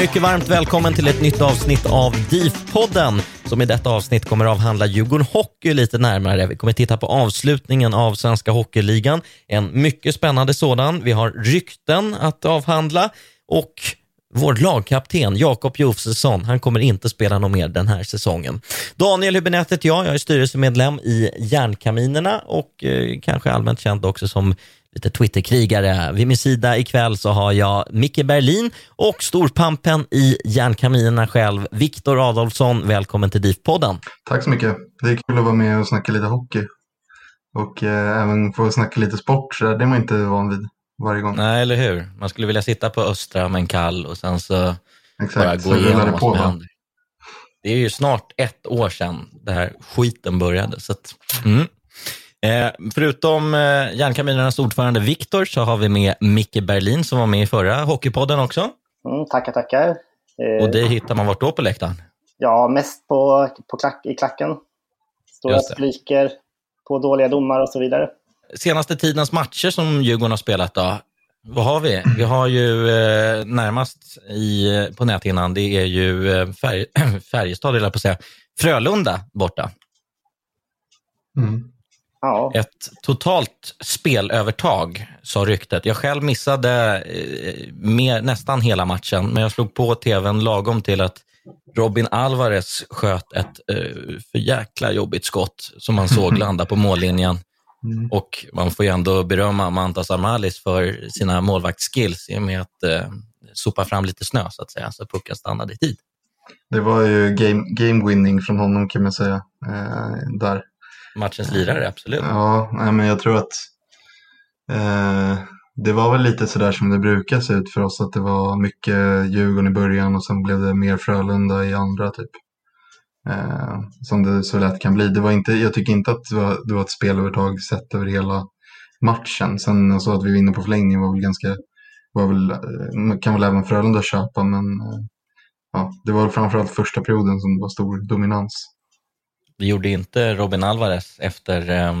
Mycket varmt välkommen till ett nytt avsnitt av DIF-podden som i detta avsnitt kommer att avhandla Djurgården Hockey lite närmare. Vi kommer titta på avslutningen av Svenska Hockeyligan, en mycket spännande sådan. Vi har rykten att avhandla och vår lagkapten Jakob Josefsson, han kommer inte spela något mer den här säsongen. Daniel Hübinette heter jag, jag är styrelsemedlem i Järnkaminerna och eh, kanske allmänt känd också som lite Twitterkrigare. Vid min sida ikväll så har jag Micke Berlin och storpampen i Järnkaminerna själv, Viktor Adolfsson. Välkommen till DIF-podden. Tack så mycket. Det är kul att vara med och snacka lite hockey. Och eh, även få snacka lite sport, så det är man inte van vid varje gång. Nej, eller hur? Man skulle vilja sitta på Östra med en kall och sen så Exakt, bara gå igenom vad som händer. Det är ju snart ett år sedan det här skiten började. Så att, mm. Eh, förutom eh, Järnkaminernas ordförande Viktor så har vi med Micke Berlin som var med i förra Hockeypodden också. Mm, tackar, tackar. Eh, Och det hittar man vart då på läktaren? Ja, mest på, på klack, i klacken. Stora skriker på dåliga domar och så vidare. Senaste tidens matcher som Djurgården har spelat då, vad har vi? Vi har ju eh, närmast i, på näthinnan, det är ju eh, färg, Färjestad, eller på att säga, Frölunda borta. Mm. Ja, Ett totalt spelövertag, sa ryktet. Jag själv missade eh, mer, nästan hela matchen, men jag slog på tvn lagom till att Robin Alvarez sköt ett eh, för jäkla jobbigt skott som man såg landa på mållinjen. Mm. Och man får ju ändå berömma Mantas Armalis för sina målvaktsskills i och med att eh, sopa fram lite snö så att säga, så pucken stannade i tid. Det var ju game, game winning från honom kan man säga. Eh, där. Matchens lirare, absolut. Ja, nej, men jag tror att eh, det var väl lite sådär som det brukar se ut för oss. Att det var mycket Djurgården i början och sen blev det mer Frölunda i andra typ. Eh, som det så lätt kan bli. Det var inte, jag tycker inte att det var, det var ett spelövertag sett över hela matchen. Sen alltså att vi vinner på förlängning var väl ganska, var väl, eh, kan väl även Frölunda köpa men eh, ja, det var framförallt första perioden som det var stor dominans. Det gjorde inte Robin Alvarez efter, eh,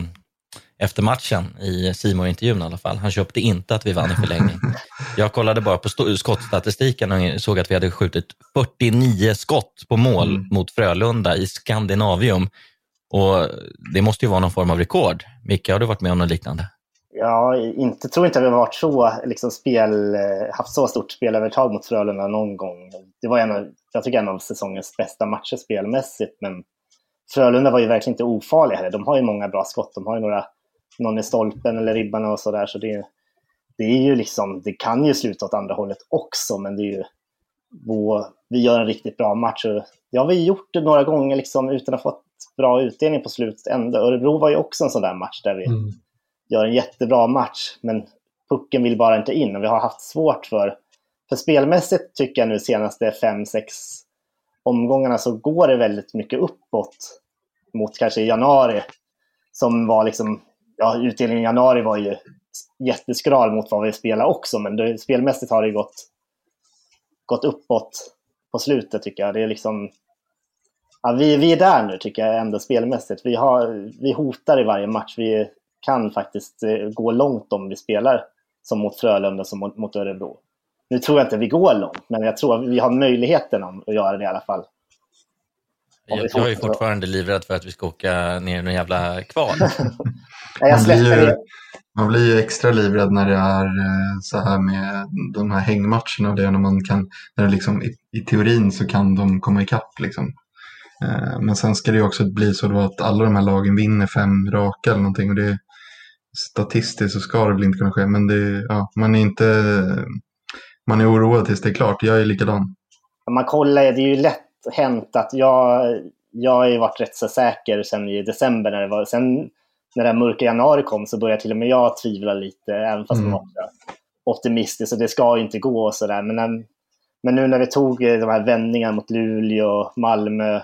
efter matchen i simor intervjun i alla fall. Han köpte inte att vi vann i förlängning. Jag kollade bara på skottstatistiken och såg att vi hade skjutit 49 skott på mål Mm. mot Frölunda i Skandinavium. Och det måste ju vara någon form av rekord. Micke, har du varit med om något liknande? ja inte, tror inte att vi har varit så, liksom spel, eh, haft så stort spelövertag mot Frölunda någon gång. Det var en av, jag tycker en av säsongens bästa matcher spelmässigt, men Frölunda var ju verkligen inte ofarliga heller. De har ju många bra skott. De har ju några, någon i stolpen eller ribbarna och sådär. Så det, det är ju liksom, det kan ju sluta åt andra hållet också, men det är ju vår, vi gör en riktigt bra match. Och det har vi gjort det några gånger liksom, utan att ha fått bra utdelning på slutet ändå. Örebro var ju också en sån där match där vi mm. gör en jättebra match, men pucken vill bara inte in och vi har haft svårt för, för spelmässigt tycker jag nu senaste fem sex omgångarna så går det väldigt mycket uppåt mot kanske januari som var liksom, ja utdelningen i januari var ju jätteskral mot vad vi spelar också, men det, spelmässigt har det gått, gått uppåt på slutet tycker jag. Det är liksom, ja, vi, vi är där nu tycker jag ändå spelmässigt. Vi, har, vi hotar i varje match. Vi kan faktiskt eh, gå långt om vi spelar som mot Frölunda som mot, mot Örebro. Nu tror jag inte vi går långt, men jag tror att vi har möjligheten att göra det i alla fall. Jag, jag är fortfarande livrädd för att vi ska åka ner i någon jävla kval. man, blir ju, man blir ju extra livrädd när det är eh, så här med de här hängmatcherna. Det är när man kan, när det liksom, i, i teorin så kan de komma ikapp. Liksom. Eh, men sen ska det ju också bli så att alla de här lagen vinner fem raka eller någonting. Och det, statistiskt så ska det väl inte kunna ske. Men det, ja, man är inte man är oroad tills det är klart. Jag är likadan. Man kollar, det är ju lätt hänt att jag, jag har ju varit rätt så säker sen i december. När det var, sen när det mörka januari kom så började till och med jag tvivla lite, även fast mm. man var optimistisk och det ska inte gå och sådär. Men, men nu när vi tog de här vändningarna mot Luleå, Malmö,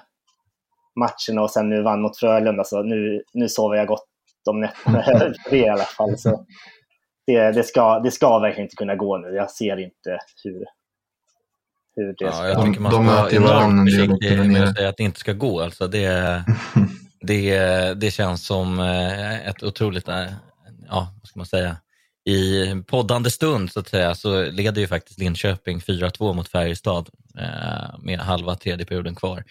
matcherna och sen nu vann mot Frölunda, så nu, nu sover jag gott om nätterna det i alla fall. Så det, det, ska, det ska verkligen inte kunna gå nu. Jag ser inte hur, hur det ska... Ja, jag tycker man ska vara enormt försiktig med att säga att det inte ska gå. Alltså det, det, det känns som eh, ett otroligt, eh, ja, vad ska man säga, i poddande stund så att säga så leder ju faktiskt Linköping 4-2 mot Färjestad eh, med halva tredje perioden kvar.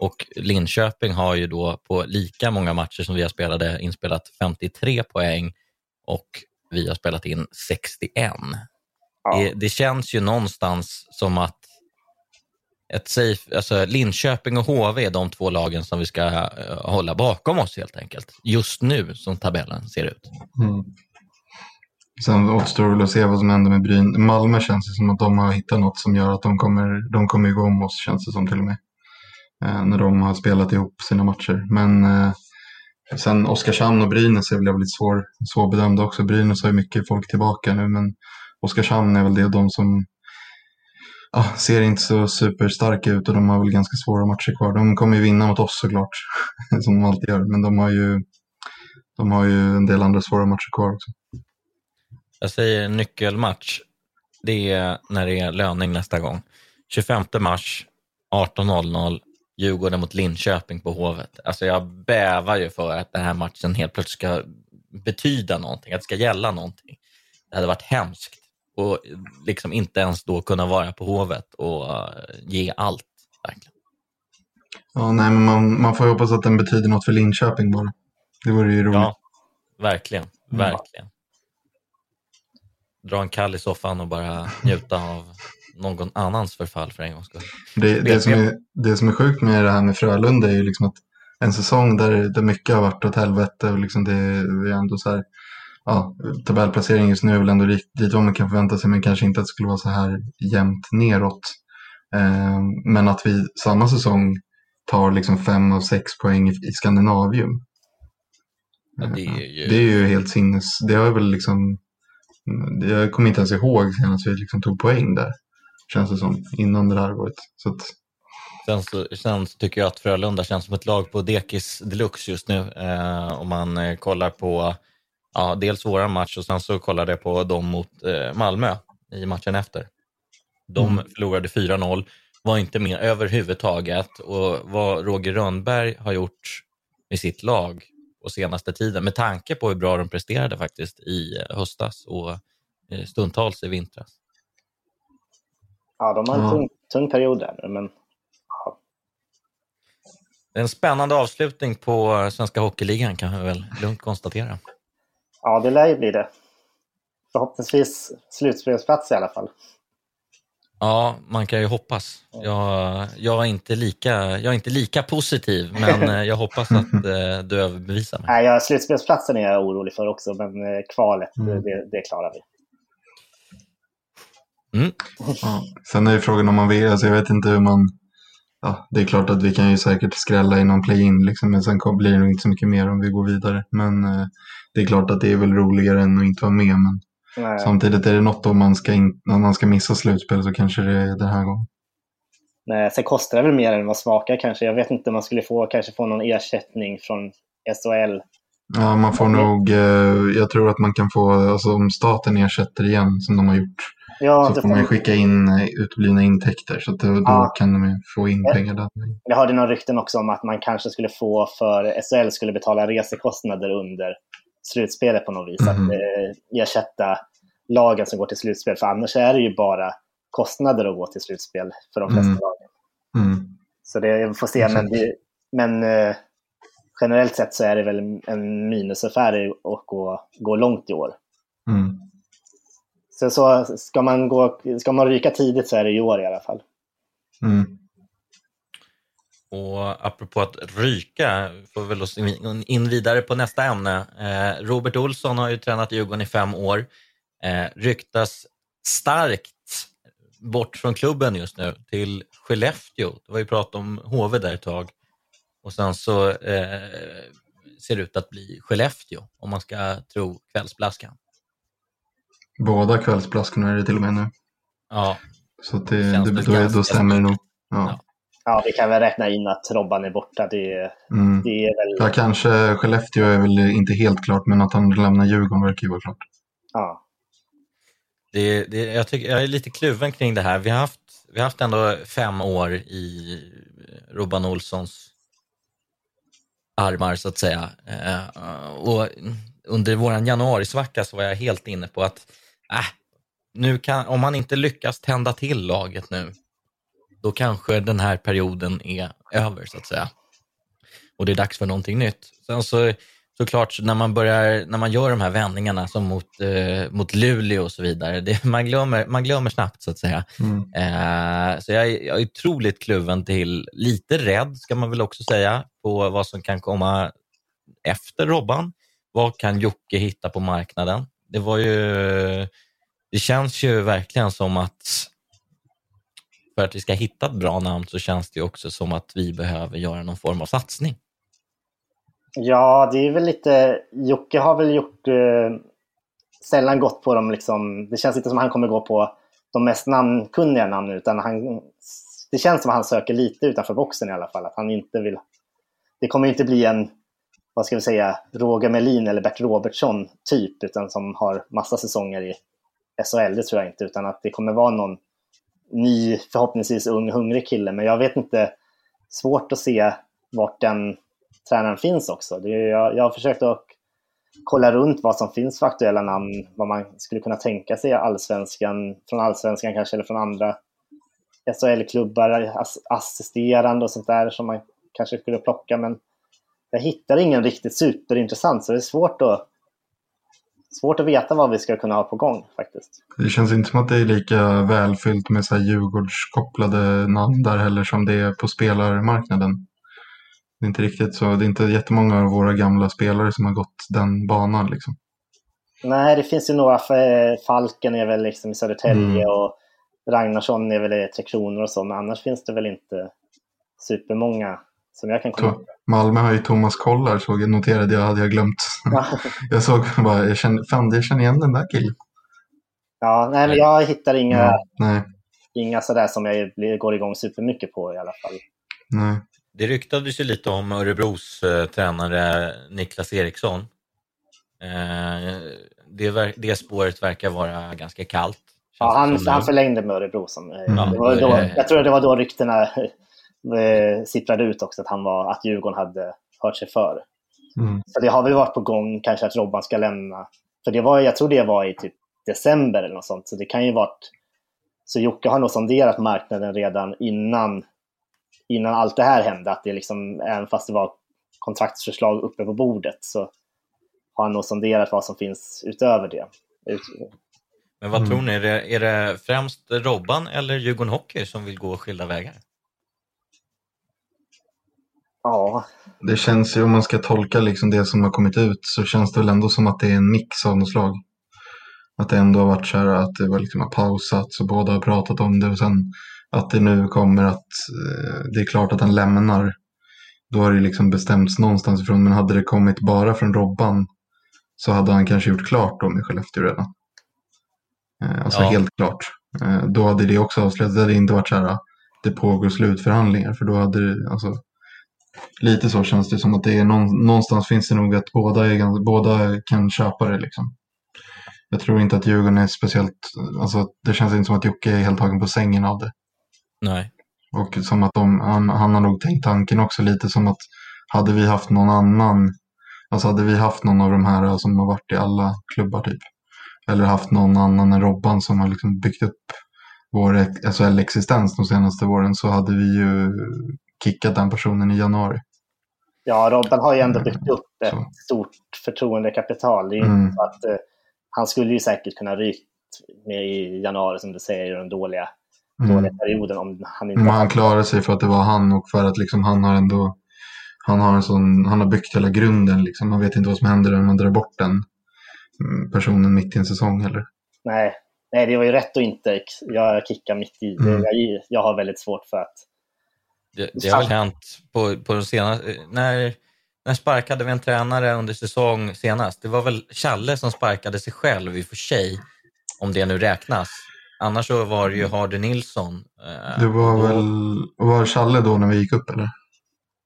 Och Linköping har ju då på lika många matcher som vi har spelade inspelat 53 poäng och vi har spelat in 61. Ja. Det, det, känns ju någonstans som att ett safe, alltså Linköping och HV är de två lagen som vi ska eh, hålla bakom oss helt enkelt. Just nu som tabellen ser ut. Mm. Sen återstår väl att se vad som händer med Bryn. Malmö känns det som att de har hittat något som gör att de kommer, de kommer gå om oss känns det som till och med. Eh, när de har spelat ihop sina matcher. Men eh, Sen Oskarshamn och Brynäs är väl lite svår, svårbedömda också. Brynäs har ju mycket folk tillbaka nu men Oskarshamn är väl det de som ah, ser inte så superstarka ut och de har väl ganska svåra matcher kvar. De kommer ju vinna mot oss såklart, som de alltid gör. Men de har ju, de har ju en del andra svåra matcher kvar också. Jag säger nyckelmatch. Det är när det är löning nästa gång. 25 mars 18.00 Djurgården mot Linköping på Hovet. Alltså jag bävar ju för att den här matchen helt plötsligt ska betyda någonting, att det ska gälla någonting. Det hade varit hemskt och liksom inte ens då kunna vara på Hovet och uh, ge allt. Verkligen. Ja, nej, men man, man får hoppas att den betyder något för Linköping bara. Det vore ju roligt. Ja, verkligen. Verkligen. Dra en kall i soffan och bara njuta av någon annans förfall för en gångs skull. Det, det, som är, det som är sjukt med det här med Frölunda är ju liksom att en säsong där, där mycket har varit åt helvete och liksom det, det är ändå så här, ja, tabellplacering just nu är väl ändå dit vad man kan förvänta sig men kanske inte att det skulle vara så här jämnt neråt. Eh, men att vi samma säsong tar liksom fem av sex poäng i, Skandinavium. Ja, det, är ju... det är ju helt sinnes, det har väl liksom, jag kommer inte ens ihåg senast vi liksom tog poäng där känns det som, innan det här året. Så att... Sen, så, sen tycker jag att Frölunda känns som ett lag på dekis deluxe just nu. Eh, om man eh, kollar på ja, dels våra match och sen så kollade jag på dem mot eh, Malmö i matchen efter. De mm. förlorade 4-0, var inte med överhuvudtaget och vad Roger Rönnberg har gjort med sitt lag på senaste tiden med tanke på hur bra de presterade faktiskt i eh, höstas och eh, stundtals i vintras. Ja, de har en tung, tung period där nu, men ja. En spännande avslutning på Svenska Hockeyligan kan vi väl lugnt konstatera. Ja, det lär ju bli det. Förhoppningsvis slutspelsplats i alla fall. Ja, man kan ju hoppas. Jag, jag, är, inte lika, jag är inte lika positiv, men eh, jag hoppas att eh, du överbevisar mig. Nej, ja, slutspelsplatsen är jag orolig för också, men eh, kvalet, mm. det, det klarar vi. Mm. Ja. Sen är ju frågan om man vill, alltså jag vet inte hur man, ja, det är klart att vi kan ju säkert skrälla i någon play-in liksom, men sen blir det nog inte så mycket mer om vi går vidare. Men eh, det är klart att det är väl roligare än att inte vara med, men Nej. samtidigt är det något om man ska, in, om man ska missa slutspel så kanske det är den här gången. Nej, sen kostar det väl mer än vad smakar kanske. Jag vet inte, man skulle få, kanske få någon ersättning från SHL. Ja, man får nog, eh, jag tror att man kan få, alltså om staten ersätter igen som de har gjort, Ja, så får man ju skicka in eh, uteblivna intäkter. Så att då, då Ja. kan de få in pengar där. Jag hörde några rykten också om att man kanske skulle få för SHL skulle betala resekostnader under slutspelet på något vis. Mhm. Att eh, ersätta lagen som går till slutspel. För annars är det ju bara kostnader att gå till slutspel för de flesta Mm. lagen. Mm. Så det vi får se. Men, det, men eh, generellt sett så är det väl en minusaffär att gå, gå långt i år. Mm. Så, så ska, man gå, ska man ryka tidigt så är det i år i alla fall. Mm. Och apropå att ryka, får vi väl oss in- in vidare på nästa ämne. Eh, Robert Olsson har ju tränat Djurgården i fem år. Eh, ryktas starkt bort från klubben just nu till Skellefteå. Det var ju prat om HV där ett tag. Och sen så eh, ser det ut att bli Skellefteå om man ska tro kvällsblaskan. Båda kvällsplaskorna är det till och med nu. Ja, Så att det, det, väl då, ganska då stämmer det nog. Ja. Ja, vi kan väl räkna in att Robban är borta. Det, Mm. det är väl... Ja, kanske Skellefteå är väl inte helt klart, men att han lämnar Djurgården verkar ju vara klart. Ja. Det, det, jag, tycker, jag är lite kluven kring det här. Vi har haft, vi har haft ändå fem år i Robban Olssons armar, så att säga. Eh, och under vår januarisvacka så var jag helt inne på att äh, nu kan, om man inte lyckas tända till laget nu, då kanske den här perioden är över, så att säga. Och det är dags för någonting nytt. Sen så såklart, när man, börjar, när man gör de här vändningarna som mot, eh, mot Luleå och så vidare, det, man, glömmer, man glömmer snabbt så att säga. Mm. Eh, så jag, är- jag är otroligt kluven till, lite rädd ska man väl också säga, på vad som kan komma efter Robban. Vad kan Jocke hitta på marknaden? Det var ju, det känns ju verkligen som att för att vi ska hitta ett bra namn så känns det ju också som att vi behöver göra någon form av satsning. ja, det är väl lite... Jocke har väl gjort... Eh, sällan gått på dem liksom... Det känns inte som att han kommer gå på de mest namnkunniga namnen, utan han... Det känns som att han söker lite utanför boxen i alla fall. Att han inte vill... Det kommer ju inte bli en, vad ska vi säga, Roger Melin eller Bert Robertsson typ, utan som har massa säsonger i SHL, det tror jag inte, utan att det kommer vara någon ny, förhoppningsvis ung, hungrig kille. Men jag vet inte, svårt att se vart den tränaren finns också. Det är, jag, jag har försökt att kolla runt vad som finns för aktuella namn, vad man skulle kunna tänka sig allsvenskan, från allsvenskan kanske, eller från andra SHL-klubbar, ass, assisterande och sånt där som man kanske skulle plocka. Men jag hittar ingen riktigt superintressant, så det är svårt att, svårt att veta vad vi ska kunna ha på gång faktiskt. Det känns inte som att det är lika välfyllt med så här Djurgårdskopplade namn där heller som det är på spelarmarknaden. Det är inte riktigt så. Det är inte jättemånga av våra gamla spelare som har gått den banan. Liksom. Nej, det finns ju några. för Falken är väl liksom i Södertälje Mm. och Ragnarsson är väl i Tre Kronor och så, men annars finns det väl inte supermånga som jag kan komma To- Malmö har ju Thomas Kollar, såg jag, noterade jag, hade jag glömt. Ja. jag såg bara, jag kände, fan jag känner igen den där killen. Ja, nej, men jag hittar inga, Ja, nej, inga sådär som jag går igång supermycket på i alla fall. nej. Det ryktades ju lite om Örebros eh, tränare Niklas Eriksson. Eh, det, det spåret verkar vara ganska kallt. Ja, han, han förlängde med Örebro. Som, eh, Ja, det var då, jag tror det var då ryktena eh, sipprade ut också, att, han var, att Djurgården hade hört sig för. Mm. Så det har väl varit på gång kanske att Robban ska lämna. För det var, jag tror det var i typ december eller något sånt. Så det kan ju varit... Så Jocke har nog sonderat marknaden redan innan, innan allt det här hände. Att det liksom, även fast det var kontraktsförslag uppe på bordet så har han nog sonderat vad som finns utöver det. Men vad Mm. tror ni, är det, är det främst Robban eller Djurgården Hockey som vill gå skilda vägar? Ja, Det känns ju, om man ska tolka liksom det som har kommit ut, så känns det väl ändå som att det är en mix av något slag. Att det ändå har varit så här att det var liksom har pausats och båda har pratat om det och sen att det nu kommer att eh, det är klart att han lämnar. Då har det liksom bestämts någonstans ifrån. Men hade det kommit bara från Robban så hade han kanske gjort klart då med Skellefteå redan. Eh, alltså Ja. helt klart. Eh, då hade det också avslöjats. Det hade inte varit så här det pågår slutförhandlingar. För då hade det, alltså, lite så känns det som att det är någon, någonstans finns det nog att båda, är, båda kan köpa det liksom. Jag tror inte att Djurgården är speciellt, alltså det känns inte som att Jocke är helt tagen på sängen av det. Nej. Och som att de, han, han har nog tänkt tanken också lite som att hade vi haft någon annan, alltså hade vi haft någon av de här som har varit i alla klubbar typ. Eller haft någon annan än Robban som har liksom byggt upp vår SHL-existens de senaste åren så hade vi ju kickat den personen i januari. Ja, Robban har ju ändå byggt upp ett Så. stort förtroendekapital. Det är Mm. så att eh, han skulle ju säkert kunna rykt med i januari som du säger, i den dåliga, Mm. dåliga perioden om han inte Men han klarade sig för att det var han och för att liksom han har ändå han har, en sån, han har byggt hela grunden. Liksom. Man vet inte vad som händer när man drar bort den mm, personen mitt i en säsong. Eller? Nej, nej, det var ju rätt att inte jag kickar mitt i. Mm. Jag, jag har väldigt svårt för att... Det, det har väl hänt på, på de senaste... När, när sparkade vi en tränare under säsong senast? Det var väl Challe som sparkade sig själv i och för sig, om det nu räknas. Annars så var det ju Hardy Nilsson. eh, Det var och väl, var Challe då när vi gick upp eller?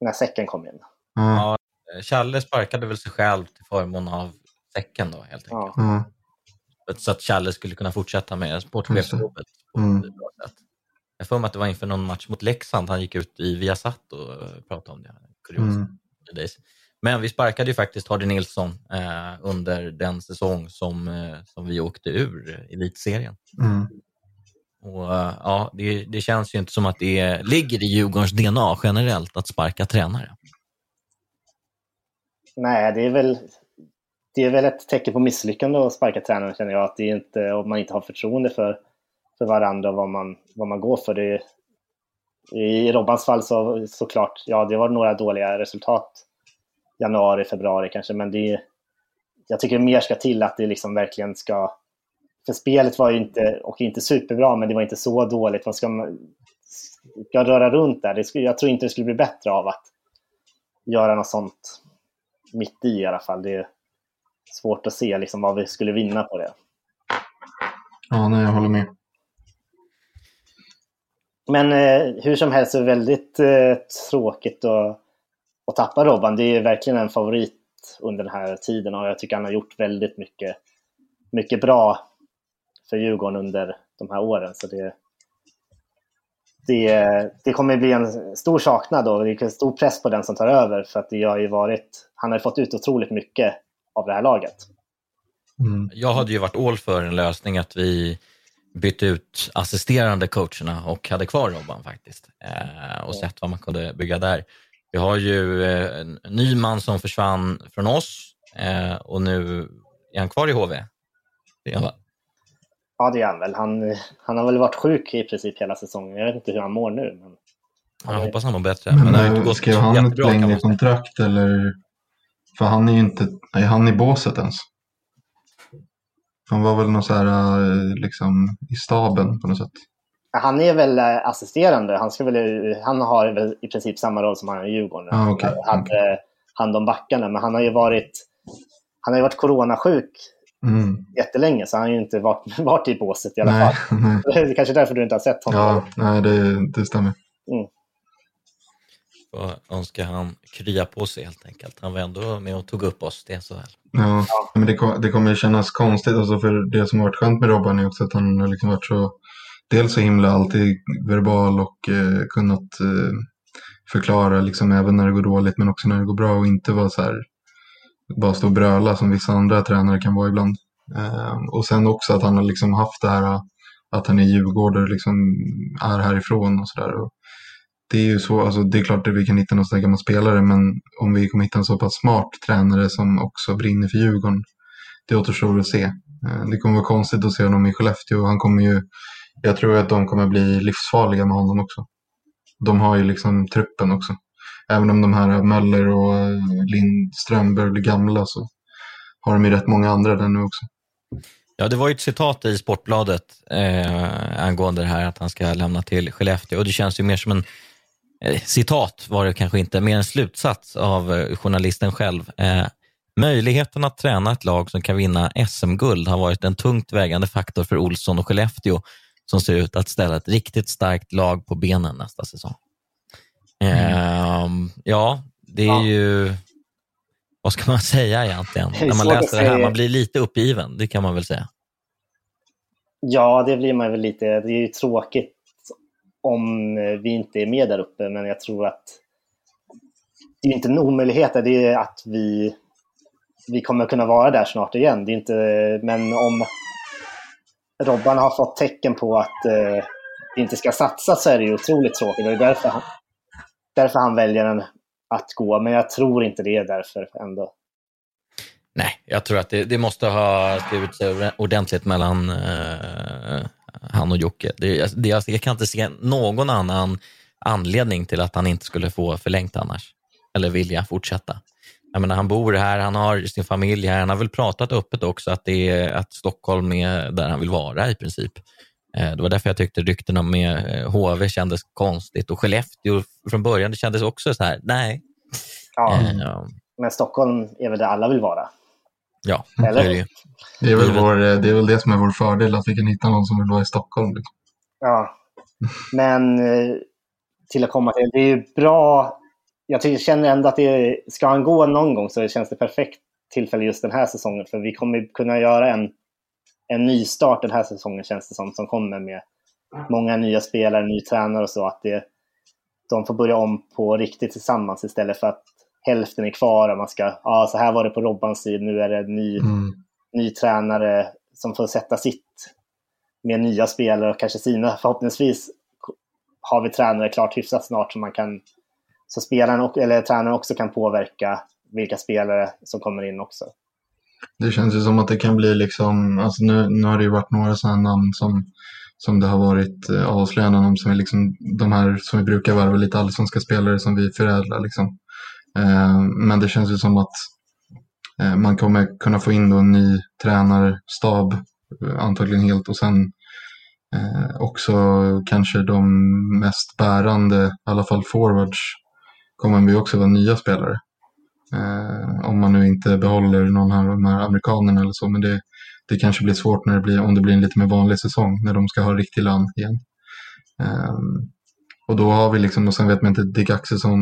När säcken kom in. Ja. Ja, Challe sparkade väl sig själv till förmån av säcken då helt enkelt. Ja. Så att Challe skulle kunna fortsätta med sportchefsjobbet på Mm. ett bra sätt. Jag får mig att det var inför någon match mot Leksand han gick ut i Viasat och eh, pratade om det. Kurios. Mm. Men vi sparkade ju faktiskt Hardy Nilsson eh, under den säsong som, eh, som vi åkte ur elitserien. Mm. Och, eh, ja, det, det känns ju inte som att det ligger i Djurgårdens DNA generellt att sparka tränare. Nej, det är väl... Det är väl ett tecken på misslyckande att sparka tränaren känner jag. Att det är inte, om man inte har förtroende för, för varandra och vad man, vad man går för. Det, I Robbans fall så såklart, ja det var några dåliga resultat januari, februari kanske, men det jag tycker mer ska till att det liksom verkligen ska... För spelet var ju inte, och inte superbra, men det var inte så dåligt. Vad ska man ska röra runt där? Det skulle, jag tror inte det skulle bli bättre av att göra något sånt mitt i i alla fall. Det är svårt att se liksom vad vi skulle vinna på det. ja, nej jag håller med. Men eh, hur som helst är det väldigt eh, tråkigt att, att tappa Robban. Det är verkligen en favorit under den här tiden och jag tycker han har gjort väldigt mycket, mycket bra för Djurgården under de här åren. Så det, det, det kommer bli en stor saknad och det är en stor press på den som tar över för att det har ju varit, han har fått ut otroligt mycket av det här laget. Mm. Jag hade ju varit all för en lösning att vi bytte ut assisterande coacherna och hade kvar Robban faktiskt eh, och sett vad man kunde bygga där. Vi har ju eh, en ny man som försvann från oss eh, och nu är han kvar i HV. Det är han, va? Ja, det är han väl. Han, han har väl varit sjuk i princip hela säsongen. Jag vet inte hur han mår nu. Men... Jag hoppas han mår bättre. Men det har inte Men, gått skrev han ett längre kontrakt eller? För han är ju inte, är han i båset ens? Han var väl någon så här eh, liksom i staben på något sätt. Han är väl eh, assisterande. Han, ska väl, han har väl i princip samma roll som han har i Djurgården. Ah, okej, Han hade hand om backarna, men han har ju varit, han har ju varit coronasjuk Mm. jättelänge, så han har ju inte varit, varit i båset i alla Nej, fall. nej. Det är kanske därför du inte har sett honom. Ja, nej det, det stämmer. Får önska han krya på sig helt enkelt. Han var ändå med och tog upp oss till SHL. Ja, men det, kom- det kommer ju kännas konstigt. Alltså för det som har varit skönt med Robban är också att han har liksom varit så, dels så himla alltid verbal och eh, kunnat eh, förklara liksom även när det går dåligt men också när det går bra och inte vara så här, bara stå och bröla som vissa andra tränare kan vara ibland. Eh, och sen också att han har liksom haft det här att han är djurgårdare, liksom är härifrån och sådär. Det är ju så, alltså det är klart att vi kan hitta någon sån här gammal spelare men om vi kommer hitta en så pass smart tränare som också brinner för Djurgården, det återstår att se. Eh, det kommer vara konstigt att se honom i Skellefteå. Han kommer ju, jag tror att de kommer bli livsfarliga med honom också. De har ju liksom truppen också. Även om de här Möller och eh, Lindström börjar bli gamla så har de ju rätt många andra där nu också. Ja, det var ju ett citat i Sportbladet eh, angående det här att han ska lämna till Skellefteå och det känns ju mer som en citat var det kanske inte, mer en slutsats av eh, journalisten själv. Eh, möjligheten att träna ett lag som kan vinna SM-guld har varit en tungt vägande faktor för Olsson och Skellefteå som ser ut att ställa ett riktigt starkt lag på benen nästa säsong. Mm. ja, det är ja. ju vad ska man säga egentligen? När man läser det här, man blir lite uppgiven, det kan man väl säga? Ja, det blir man väl lite. Det är ju tråkigt om vi inte är med där uppe, men jag tror att det är inte en omöjlighet, det är att vi, vi kommer kunna vara där snart igen. Det är inte, men om Robban har fått tecken på att eh, vi inte ska satsa så är det ju otroligt tråkigt. Det är därför han, därför han väljer en att gå, men jag tror inte det är därför ändå. Nej, jag tror att det, det måste ha skrivits sig ordentligt mellan eh, han och Jocke. Det, det, jag kan inte se någon annan anledning till att han inte skulle få förlängt annars, eller vilja fortsätta. Jag menar, han bor här, han har sin familj här, han har väl pratat öppet också att, det är, att Stockholm är där han vill vara i princip. Eh, det var därför jag tyckte ryktena med HV eh, kändes konstigt och Skellefteå från början, det kändes också så här, nej. Ja, äh, men Stockholm är väl där alla vill vara? Ja, Eller? det är det det är, väl vår, det är väl det som är vår fördel, att vi kan hitta någon som vill vara i Stockholm. Liksom. Ja, men till att komma till, det är ju bra. Jag tycker, känner ändå att det ska han gå någon gång så känns det perfekt tillfälle just den här säsongen. För vi kommer kunna göra en en ny start den här säsongen känns det som, som kommer med många nya spelare, ny tränare och så. Att det, de får börja om på riktigt tillsammans istället för att hälften är kvar och man ska, ja så här var det på Robbans tid, nu är det ny, mm. ny tränare som får sätta sitt med nya spelare och kanske sina. Förhoppningsvis har vi tränare klart hyfsat snart så man kan så spelaren eller tränaren också kan påverka vilka spelare som kommer in också. Det känns ju som att det kan bli liksom, alltså nu, nu har det ju varit några sådana namn som, som det har varit eh, avslöjanden om, som är liksom de här som vi brukar värva lite allsvenska spelare som vi förädlar liksom. Eh, men det känns ju som att eh, man kommer kunna få in då en ny tränarstab, eh, antagligen helt, och sen eh, också kanske de mest bärande, i alla fall forwards, kommer vi också vara nya spelare. Eh, om man nu inte behåller någon av de här amerikanerna eller så. Men det, det kanske blir svårt när det blir, om det blir en lite mer vanlig säsong när de ska ha riktig lön igen. Eh, och då har vi liksom, och sen vet man inte, Dick Axelsson,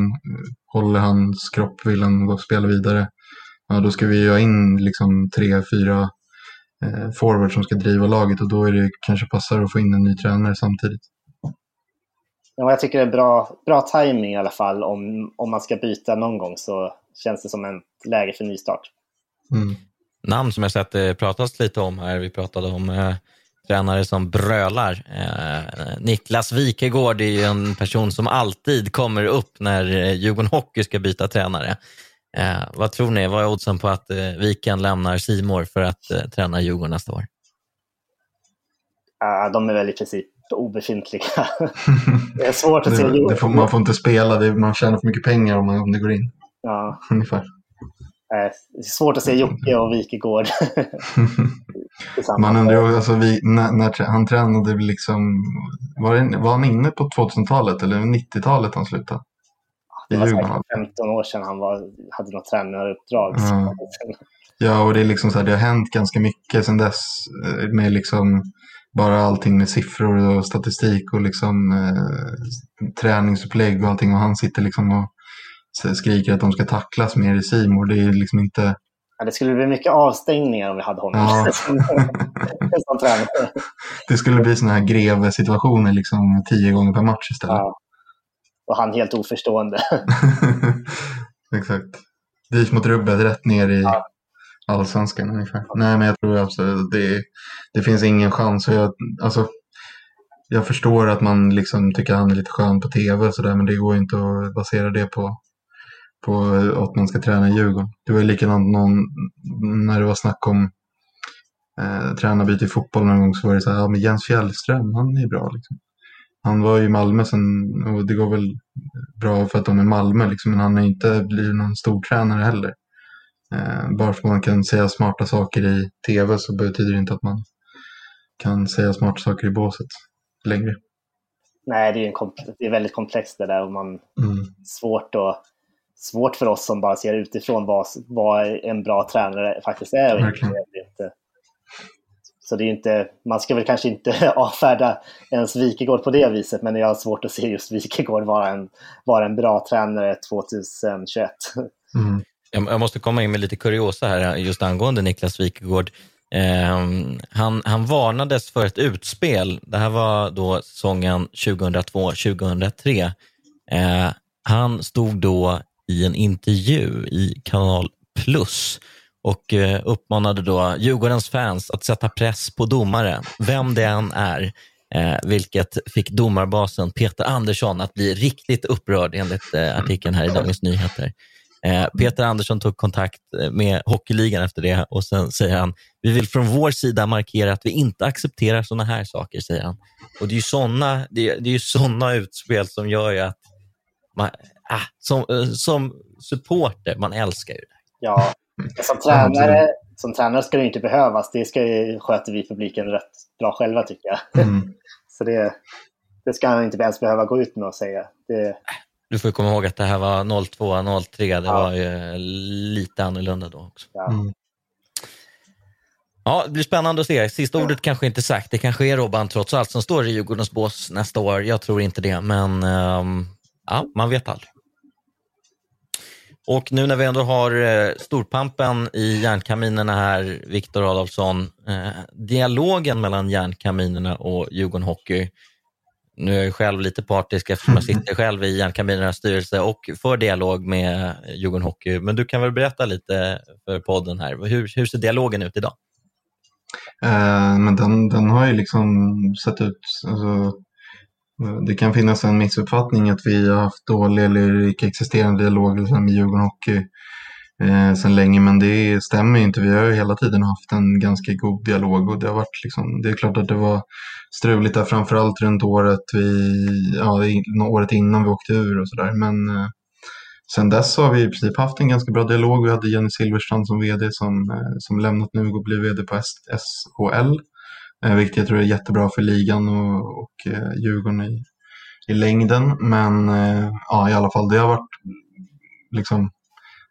håller hans kropp, vill han spela vidare? Ja, då ska vi ha in liksom tre, fyra eh, forwards som ska driva laget och då är det kanske passar att få in en ny tränare samtidigt. Ja, jag tycker det är bra, bra timing i alla fall. Om, om man ska byta någon gång så känns det som en läge för nystart. Mm. Namn som jag sett det pratas lite om här. Vi pratade om eh, tränare som brölar. Eh, Niklas Wikegård är ju en person som alltid kommer upp när eh, Djurgården Hockey ska byta tränare. Eh, vad tror ni? Vad är oddsen på att eh, Viken lämnar Simor för att eh, träna Djurgården nästa år? Uh, de är väl i princip obefintliga. det är svårt att se. Det får, man får inte spela, det, man tjänar för mycket pengar om, man, om det går in. Ja. Ungefär. Eh, det är svårt att se Jocke och Wikegård Man undrar alltså, vi, när, när, han tränade liksom, var, det, var han inne på 2000-talet eller 90-talet han slutade? Det var säkert 15 år sedan han var, hade något tränaruppdrag. Ja. ja, och det är liksom så här, det har hänt ganska mycket sedan dess eh, med liksom bara allting med siffror och statistik och liksom eh, träningsupplägg och allting och han sitter liksom och skriker att de ska tacklas mer i Simor. Det är liksom inte... Ja, det skulle bli mycket avstängningar om vi hade honom ja. som tränare. Det skulle bli sådana här greve-situationer liksom tio gånger per match istället. Ja. Och han helt oförstående. Exakt. Dit mot rubbet, rätt ner i ja. allsvenskan ungefär. Nej, men jag tror absolut det, det finns ingen chans. Jag, alltså, jag förstår att man liksom tycker att han är lite skön på tv och sådär, men det går inte att basera det på på att man ska träna i Djurgården. Det var ju likadant någon, när det var snack om eh, tränarbyte i fotboll någon gång så var det så här, ja men Jens Fjällström, han är bra liksom. Han var i Malmö sen och det går väl bra för att de är Malmö liksom, men han har inte blivit någon stor tränare heller. Eh, bara för att man kan säga smarta saker i tv så betyder det inte att man kan säga smarta saker i båset längre. Nej, det är, en det är väldigt komplext det där och man Mm. svårt, att, svårt för oss som bara ser utifrån vad, vad en bra tränare faktiskt är. Och inte. Så det är inte, man ska väl kanske inte avfärda ens Wikegård på det viset, men jag har svårt att se just Wikegård vara en, vara en bra tränare 2021. Mm. Jag, jag måste komma in med lite kuriosa här just angående Niklas Wikegård. Eh, han, han varnades för ett utspel. Det här var då säsongen 2002-2003. Eh, han stod då i en intervju i Kanal Plus och eh, uppmanade då Djurgårdens fans att sätta press på domare, vem det än är. Eh, vilket fick domarbasen Peter Andersson att bli riktigt upprörd enligt eh, artikeln här i Dagens Nyheter. Peter Andersson tog kontakt med Hockeyligan efter det och sen säger han, vi vill från vår sida markera att vi inte accepterar sådana här saker, säger han. Och det är ju sådana, det är, det är såna utspel som gör ju att man, ah, som, eh, som supporter, man älskar ju det. Ja, som tränare, som tränare ska det inte behövas. Det ska ju, sköter vi publiken rätt bra själva tycker jag. Mm. Så det, det ska han inte ens behöva gå ut med och säga. Det, Du får komma ihåg att det här var 02, 03, det Ja. var ju lite annorlunda då också. ja. Mm. Ja, det blir spännande att se. Sista ordet kanske inte sagt. Det kanske är Robban trots allt som står i Djurgårdens bås nästa år. Jag tror inte det, men ehm, ja, man vet aldrig. Och nu när vi ändå har eh, storpampen i järnkaminerna här, Viktor Adolfsson, eh, dialogen mellan järnkaminerna och Djurgården Hockey. Nu är jag själv lite partisk eftersom jag sitter själv i järnkaminernas styrelse och för dialog med Djurgården Hockey. Men du kan väl berätta lite för podden här. Hur, hur ser dialogen ut idag? Eh, men den, den har ju liksom sett ut, alltså, Eh, det kan finnas en missuppfattning att vi har haft dålig eller icke existerande dialog liksom, med Djurgården Hockey eh, sedan länge, men det stämmer ju inte. Vi har ju hela tiden haft en ganska god dialog och det har varit liksom, det är klart att det var struligt där framförallt runt året, vi, ja, året innan vi åkte ur och sådär, men eh, Sen dess har vi i princip haft en ganska bra dialog. Vi hade Jenny Silverstrand som vd som, eh, som lämnat nu och blivit vd på SHL. Eh, vilket jag tror är jättebra för ligan och, och eh, Djurgården i, i längden. Men eh, ja, i alla fall, det har varit liksom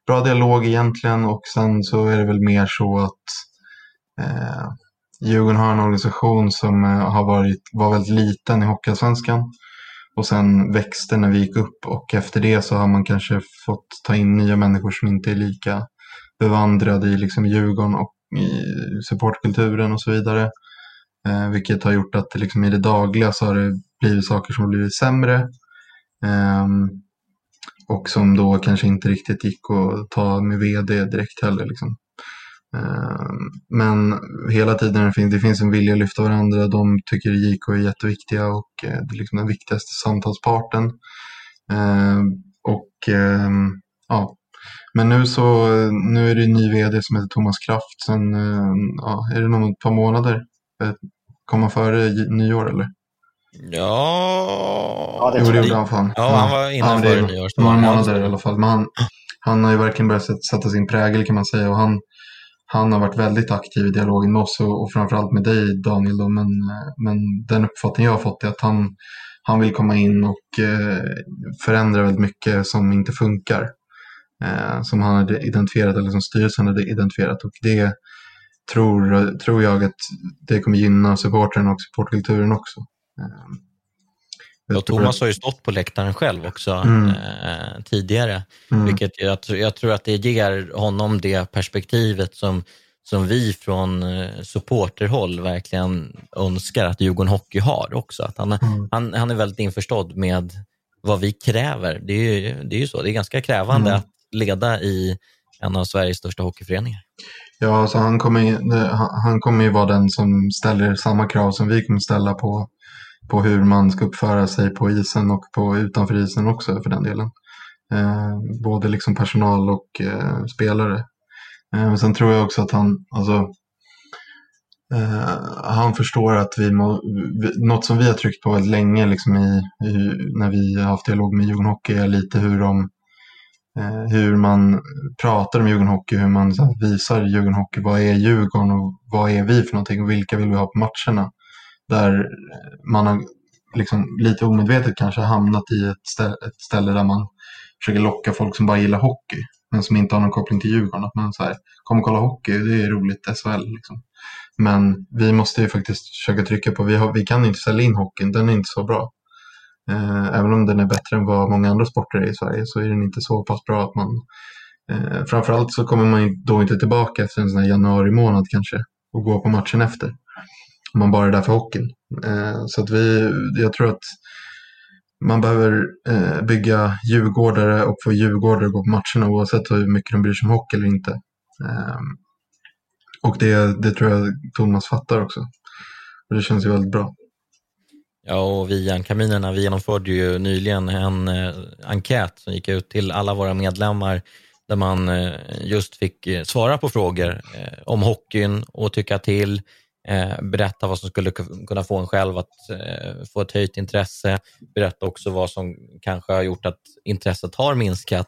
bra dialog egentligen och sen så är det väl mer så att eh, Djurgården har en organisation som eh, har varit, var väldigt liten i Hockeyallsvenskan och sen växte när vi gick upp och efter det så har man kanske fått ta in nya människor som inte är lika bevandrade i liksom Djurgården och i supportkulturen och så vidare. Eh, vilket har gjort att liksom i det dagliga så har det blivit saker som har blivit sämre. Eh, och som då kanske inte riktigt gick att ta med vd direkt heller. Liksom. Eh, men hela tiden det finns, det finns en vilja att lyfta varandra. De tycker JK är jätteviktiga och eh, det är liksom den viktigaste samtalsparten. Ehm, och ehm, ja, men nu så nu är det en ny vd som heter Thomas Kraft. Sen ehm, ja, är det nog ett par månader. Eh, Kom han före nyår eller? Ja, Ja, det Jo, gjorde han fan. Ja, han var innan före nyår, Några månader i alla fall. Men han, han har ju verkligen börjat sätta- sin prägel kan man säga. Och han, han har varit väldigt aktiv i dialogen med oss och, och framförallt med dig Daniel. Då. Men, eh, men den uppfattning jag har fått är att han, han vill komma in och eh, förändra väldigt mycket som inte funkar. Eh, som han hade identifierat eller som styrelsen hade identifierat. Och det tror, tror jag att det kommer gynna supporten och supportkulturen också. Eh, Och tror Thomas har ju stått på läktaren själv också Mm. eh, tidigare. Mm. Vilket jag, jag tror att det ger honom det perspektivet som, som vi från eh, supporterhåll verkligen önskar att Djurgården Hockey har också. Att han, Mm. han, han är väldigt införstådd med vad vi kräver. Det är ju, det är ju så, det är ganska krävande Mm. att leda i en av Sveriges största hockeyföreningar. Ja, så han kommer, ju- han kommer ju vara den som ställer samma krav som vi kommer ställa på, på hur man ska uppföra sig på isen och på utanför isen också för den delen. Eh, både liksom personal och eh, spelare. Eh, men sen tror jag också att han, alltså, eh, han förstår att vi, må, vi, något som vi har tryckt på väldigt länge liksom i, i, när vi har haft dialog med Djurgården Hockey är lite hur de Eh, hur man pratar om Djurgården Hockey, hur man så här, visar Djurgården Hockey. Vad är Djurgården och vad är vi för någonting och vilka vill vi ha på matcherna? Där man har liksom, lite omedvetet kanske hamnat i ett ställe, ett ställe där man försöker locka folk som bara gillar hockey men som inte har någon koppling till Djurgården. Att man så här, kom och kolla hockey, det är roligt, SHL. Liksom. Men vi måste ju faktiskt försöka trycka på, vi, har, vi kan inte sälja in hockeyn, den är inte så bra. Eh, även om den är bättre än vad många andra sporter är i Sverige så är den inte så pass bra att man eh, Framförallt så kommer man då inte tillbaka efter en sån här januari månad kanske och gå på matchen efter. Om man bara är där för hockeyn. Eh, så att vi, jag tror att man behöver eh, bygga djurgårdare och få djurgårdare att gå på matcherna oavsett hur mycket de bryr sig om hockey eller inte. Eh, och det, det tror jag Thomas fattar också. Och det känns ju väldigt bra. Ja, och vi Järnkaminerna, vi genomförde ju nyligen en eh, enkät som gick ut till alla våra medlemmar där man eh, just fick eh, svara på frågor eh, om hockeyn och tycka till, eh, berätta vad som skulle kunna få en själv att eh, få ett höjt intresse, berätta också vad som kanske har gjort att intresset har minskat.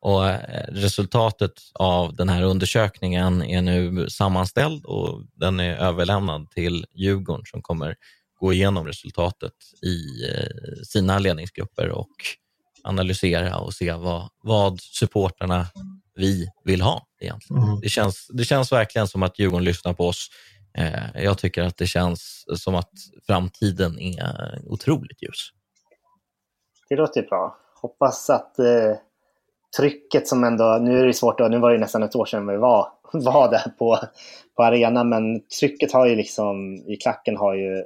Och eh, resultatet av den här undersökningen är nu sammanställd och den är överlämnad till Djurgården som kommer gå igenom resultatet i eh, sina ledningsgrupper och analysera och se vad, vad supporterna vi vill ha egentligen. Mm. Det, känns, det känns verkligen som att Djurgården lyssnar på oss. Eh, jag tycker att det känns som att framtiden är otroligt ljus. Det låter bra. Hoppas att eh, trycket som ändå, nu är det svårt, nu var det nästan ett år sedan vi var, var där på, på arenan, men trycket har ju liksom i klacken har ju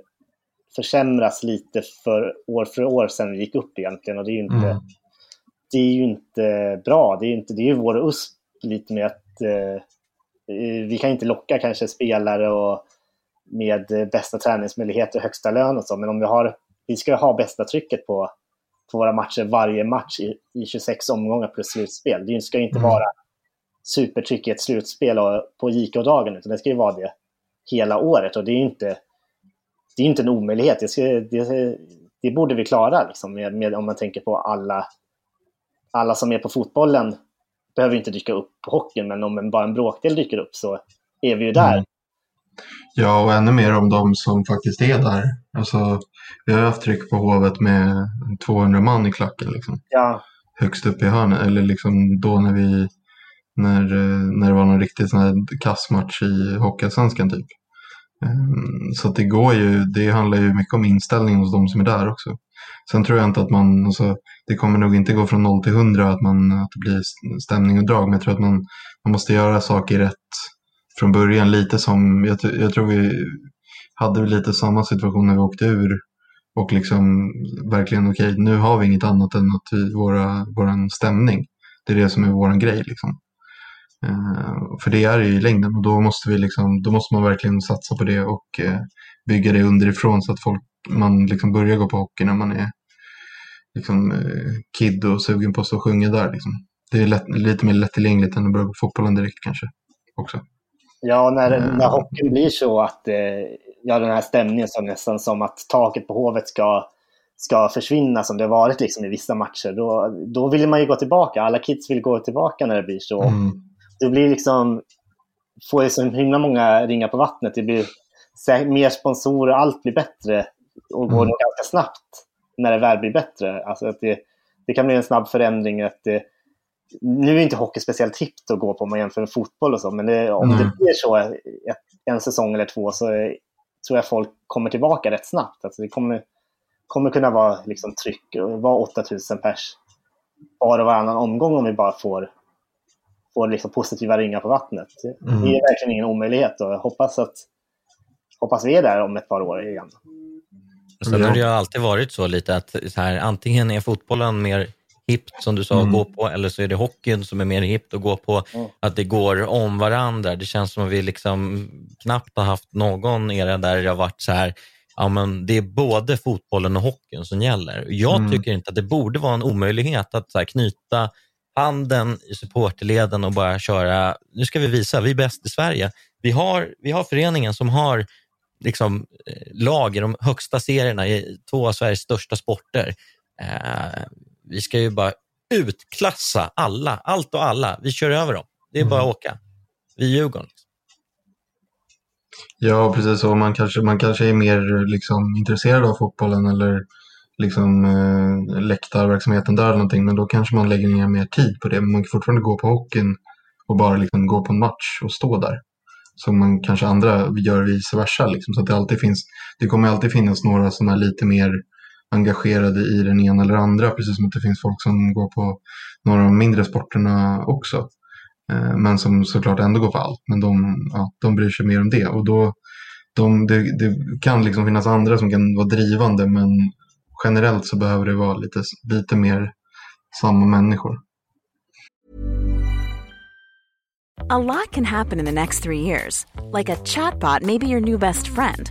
försämras lite för år för år sedan vi gick upp egentligen. Och det är ju inte, mm. det är ju inte bra. Det är, inte, det är ju vår USP lite med att eh, vi kan inte locka kanske spelare och med bästa träningsmöjligheter och högsta lön och så. Men om vi har, vi ska ha bästa trycket på, på våra matcher varje match i, i 26 omgångar plus slutspel. Det ska inte mm. vara supertryck i ett slutspel och på JK-dagen, utan det ska ju vara det hela året. Och det är inte det är inte en omöjlighet. Det, det, det borde vi klara liksom, med, med, om man tänker på alla, alla som är på fotbollen behöver inte dyka upp på hockeyn, men om en, bara en bråkdel dyker upp så är vi ju där. Mm. Ja, och ännu mer om de som faktiskt är där. Alltså, vi har haft tryck på Hovet med 200 man i klacken. Liksom. Ja. Högst upp i hörnet, eller liksom då när vi när, när det var någon riktigt sån här kassmatch i Hockeyallsvenskan typ. Ehm, så det går ju, det handlar ju mycket om inställning hos de som är där också. Sen tror jag inte att man, alltså, det kommer nog inte gå från 0 till 100 att, man, att det blir stämning och drag, men jag tror att man, man måste göra saker rätt från början. Lite som, jag, jag tror vi hade lite samma situation när vi åkte ur och liksom verkligen okej, okay, nu har vi inget annat än att vi, våra, våran stämning. Det är det som är våran grej liksom. Uh, för det är det ju i längden och då måste, vi liksom, då måste man verkligen satsa på det och uh, bygga det underifrån så att folk, man liksom börjar gå på hockey när man är liksom, uh, kid och sugen på att stå och sjunga där. Liksom. Det är lätt, lite mer lättillgängligt än att börja på fotbollen direkt kanske. Också. Ja, när, när hockeyn blir så att ja, den här stämningen som nästan som att taket på Hovet ska ska försvinna som det har varit liksom i vissa matcher, då, då vill man ju gå tillbaka. Alla kids vill gå tillbaka när det blir så. Mm det blir liksom, får ju så himla många ringar på vattnet. Det blir mer sponsorer, allt blir bättre och går mm. ganska snabbt när det väl blir bättre. Alltså att det, det kan bli en snabb förändring. Att det, nu är inte hockey speciellt hippt att gå på om man jämför med fotboll och så, men det, om mm. det blir så ett, en säsong eller två så är, tror jag folk kommer tillbaka rätt snabbt. Alltså det kommer, kommer kunna vara liksom tryck, vara 8000 pers var och varannan omgång om vi bara får får liksom positiva ringar på vattnet. Mm. Det är verkligen ingen omöjlighet och jag hoppas att hoppas vi är där om ett par år igen. Sen har det ju alltid varit så lite att så här, antingen är fotbollen mer hippt som du sa att mm. gå på eller så är det hockeyn som är mer hippt att gå på. Mm. Att det går om varandra. Det känns som att vi liksom knappt har haft någon era där det har varit så här, ja men det är både fotbollen och hockeyn som gäller. Jag mm. tycker inte att det borde vara en omöjlighet att så här, knyta handen i supporterleden och bara köra, nu ska vi visa, vi är bäst i Sverige. Vi har, vi har föreningen som har liksom, eh, lag i de högsta serierna i två av Sveriges största sporter. Eh, vi ska ju bara utklassa alla, allt och alla. Vi kör över dem. Det är bara att åka. Vi är Djurgården. Ja, precis så. Man kanske, man kanske är mer liksom, intresserad av fotbollen eller liksom, eh, läktarverksamheten där eller någonting. Men då kanske man lägger ner mer tid på det. Men man kan fortfarande gå på hockeyn och bara liksom, gå på en match och stå där. Som man kanske andra gör vice versa. Liksom. Så att det, alltid finns, det kommer alltid finnas några som är lite mer engagerade i den ena eller andra. Precis som att det finns folk som går på några av de mindre sporterna också. Eh, men som såklart ändå går för allt. Men de, ja, de bryr sig mer om det. Och då, de, det, det kan liksom finnas andra som kan vara drivande men generellt så behöver det vara lite, lite mer samma människor. A lot can happen in the next three years. Like a chatbot maybe your new best friend.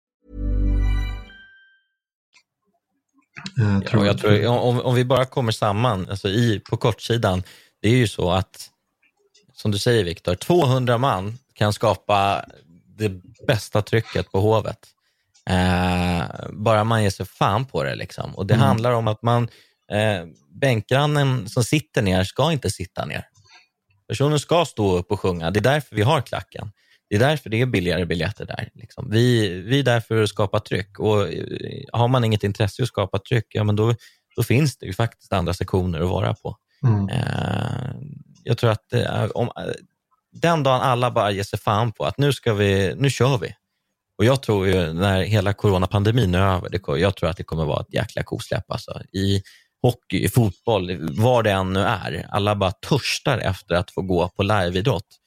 Jag tror, Ja, jag tror, om, om vi bara kommer samman alltså i, på kortsidan, det är ju så att, som du säger Viktor, 200 man kan skapa det bästa trycket på Hovet. Eh, bara man ger sig fan på det. Liksom. Och Det Mm. handlar om att man, eh, bänkgrannen som sitter ner ska inte sitta ner. Personen ska stå upp och sjunga. Det är därför vi har klacken. Det är därför det är billigare biljetter där. Liksom. Vi, vi är där för att skapa tryck och eh, har man inget intresse att skapa tryck, ja, men då, då finns det ju faktiskt andra sektioner att vara på. Mm. Eh, jag tror att är, om, eh, den dagen alla bara ger sig fan på att nu, ska vi, nu kör vi. Och jag tror ju när hela coronapandemin är över, det, jag tror att det kommer vara ett jäkla kosläpp. Alltså. I hockey, i fotboll, vad det än nu är. Alla bara törstar efter att få gå på liveidrott.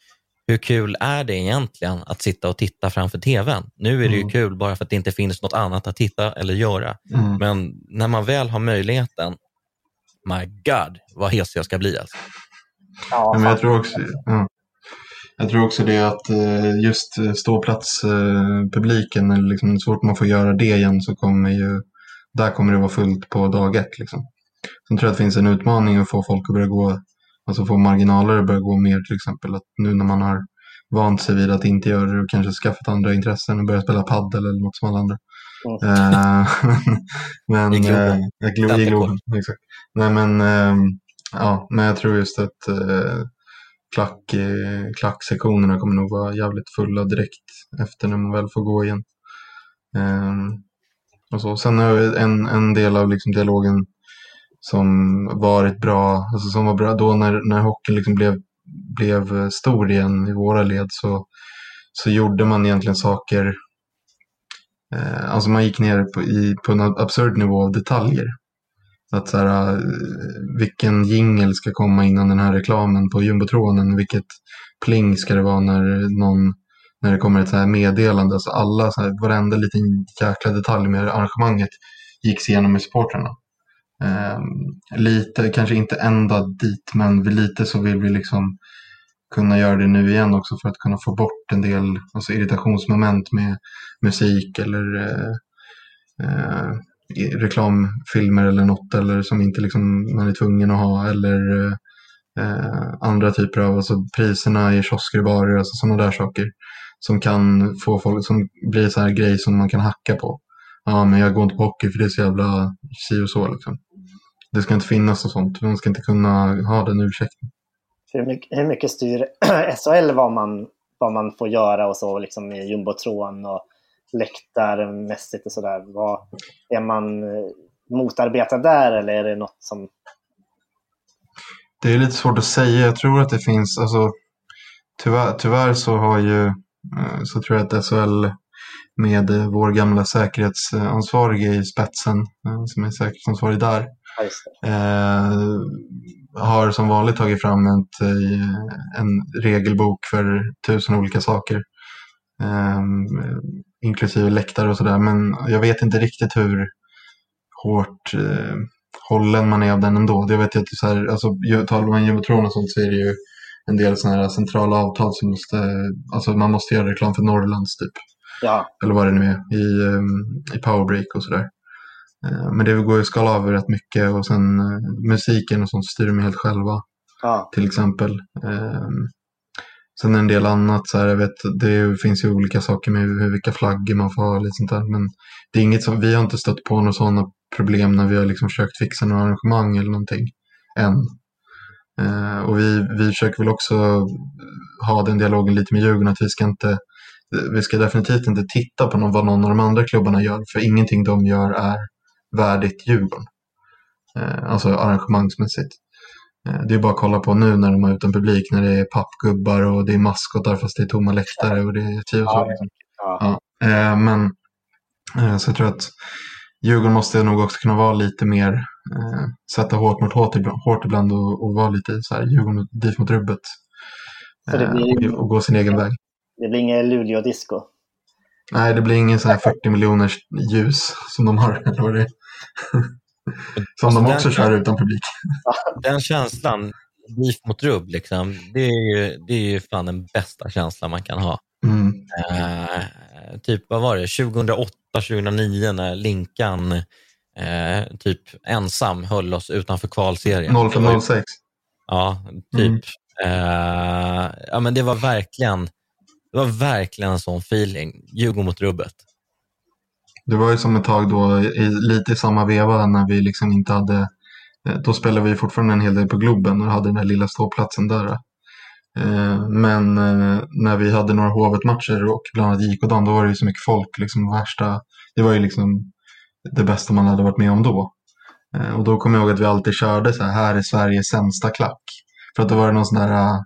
Hur kul är det egentligen att sitta och titta framför tvn? Nu är det ju Mm. kul bara för att det inte finns något annat att titta eller göra. Mm. Men när man väl har möjligheten, my god vad hes jag ska bli. Alltså. Ja, men jag, tror också, ja. jag tror också det att eh, just eh, ståplatspubliken, eller liksom, så fort man får göra det igen så kommer ju, där kommer det vara fullt på dag ett. Liksom. Sen tror jag att det finns en utmaning att få folk att börja gå, alltså få marginaler att börja gå mer till exempel. Att nu när man har vant sig vid att inte göra det och kanske skaffat andra intressen och börja spela paddel eller något som alla andra. Eh, men, I Globen. eh, Glo- I. Globen. Exakt. Nej, men, ehm, ja, men jag tror just att eh, klack, eh, klacksektionerna kommer nog vara jävligt fulla direkt efter när man väl får gå igen. Ehm, och så. Sen har vi en, en del av liksom dialogen som varit bra, alltså som var bra då när, när hockeyn liksom blev, blev stor igen i våra led så, så gjorde man egentligen saker Eh, alltså man gick ner på, i, på en absurd nivå av detaljer. Att så här, eh, vilken jingel ska komma innan den här reklamen på jumbotronen? Vilket pling ska det vara när, någon, när det kommer ett så här meddelande? Alltså alla, så här, varenda liten jäkla detalj med arrangemanget gick igenom med supportrarna. Eh, lite, kanske inte ända dit, men lite så vill vi liksom kunna göra det nu igen också för att kunna få bort en del alltså irritationsmoment med musik eller eh, eh, reklamfilmer eller något eller som inte liksom man är tvungen att ha eller eh, eh, andra typer av alltså priserna i kiosker och barer, alltså sådana där saker. Som kan få folk, som blir så här grej som man kan hacka på. Ja, men jag går inte på hockey för det är så jävla si och så liksom. Det ska inte finnas något sånt. Man ska inte kunna ha den ursäkten. Hur mycket, hur mycket styr SHL vad man, vad man får göra och så liksom i jumbotron och läktarmässigt och sådär? Är man eh, motarbetad där eller är det något som... Det är lite svårt att säga. Jag tror att det finns, alltså tyvärr, tyvärr så har ju, eh, så tror jag att SHL med vår gamla säkerhetsansvarige i spetsen, eh, som är säkerhetsansvarig där, eh, har som vanligt tagit fram ett, eh, en regelbok för tusen olika saker. Eh, inklusive läktare och sådär. Men jag vet inte riktigt hur hårt eh, hållen man är av den ändå. Jag vet ju att så här, alltså, talar man Jumbotron och sånt så är det ju en del sådana här centrala avtal som måste, alltså man måste göra reklam för Norrlands typ. Ja. Eller vad det nu är i, um, i powerbreak och sådär. Uh, men det går ju att skala av rätt mycket och sen uh, musiken och sånt styr de helt själva. Ja. Till exempel. Um, sen en del annat, så här, jag vet, det finns ju olika saker med hur, vilka flaggor man får ha. Lite sånt där. Men det är inget som, vi har inte stött på några sådana problem när vi har liksom försökt fixa några arrangemang eller någonting. Än. Uh, och vi, vi försöker väl också ha den dialogen lite med Djurgården att vi ska inte vi ska definitivt inte titta på vad någon av de andra klubbarna gör, för ingenting de gör är värdigt Djurgården. Eh, alltså arrangemangsmässigt. Eh, det är bara att kolla på nu när de har utan publik, när det är pappgubbar och det är maskotar fast det är tomma läktare och det är tio och så. Liksom. Ja. Eh, men så jag tror att Djurgården måste nog också kunna vara lite mer, sätta hårt mot hårt ibland, hårt ibland och, och vara lite så här Djurgården och dit mot rubbet. Blir... och gå sin egen väg. Det blir inget Luleå-disco. Nej, det blir ingen sån här 40 miljoners ljus som de har. Som alltså de också kör utan publik. Den känslan, beef mot rubb, liksom, det, är ju, det är ju fan den bästa känslan man kan ha. Mm. Uh, typ, vad var det, 2008, 2009 när Linkan uh, typ ensam höll oss utanför kvalserien. 05-06. Ja, typ. Mm. Uh, ja, men det var verkligen det var verkligen en sån feeling. Djurgården mot rubbet. Det var ju som ett tag då, i, lite i samma veva när vi liksom inte hade, eh, då spelade vi fortfarande en hel del på Globen och hade den där lilla ståplatsen där. Eh. Eh, men när vi hade några Hovet-matcher och bland annat JK-dagen, då var det ju så mycket folk. Liksom värsta, det var ju liksom det bästa man hade varit med om då. Och då kommer jag ihåg att vi alltid körde så här, här är Sveriges sämsta klack. För att då var det någon sån där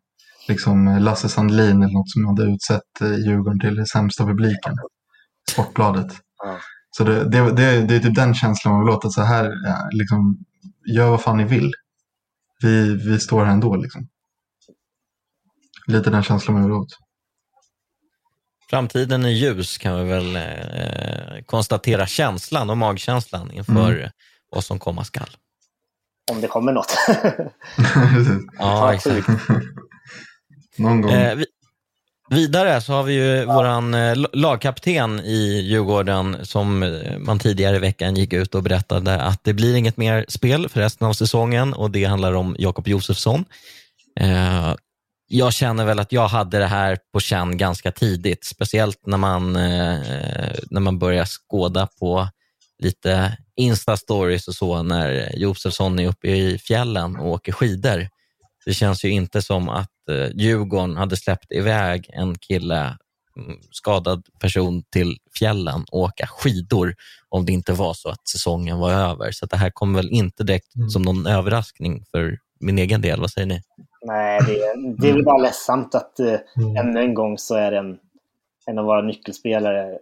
liksom Lasse Sandlin eller något som hade utsett eh, Djurgården till sämsta publiken. Sportbladet. Ja. Så det, det, det, det är typ den känslan man vill åt. Att så här, liksom, gör vad fan ni vill. Vi, vi står här ändå. Liksom. Lite den känslan man vill åt. Framtiden är ljus kan vi väl eh, konstatera känslan och magkänslan inför mm. vad som komma skall. Om det kommer något. ja, exakt. Någon gång. Eh, vi, vidare så har vi ju ja. våran eh, lagkapten i Djurgården som eh, man tidigare i veckan gick ut och berättade att det blir inget mer spel för resten av säsongen och det handlar om Jakob Josefsson. Eh, jag känner väl att jag hade det här på känn ganska tidigt, speciellt när man, eh, när man börjar skåda på lite Insta-stories och så när Josefsson är uppe i fjällen och åker skidor. Det känns ju inte som att eh, Djurgården hade släppt iväg en kille, mm, skadad person till fjällen och åka skidor om det inte var så att säsongen var över. Så det här kommer väl inte direkt mm. som någon överraskning för min egen del. Vad säger ni? Nej, det är, det är väl bara ledsamt att uh, mm. ännu en gång så är det en, en av våra nyckelspelare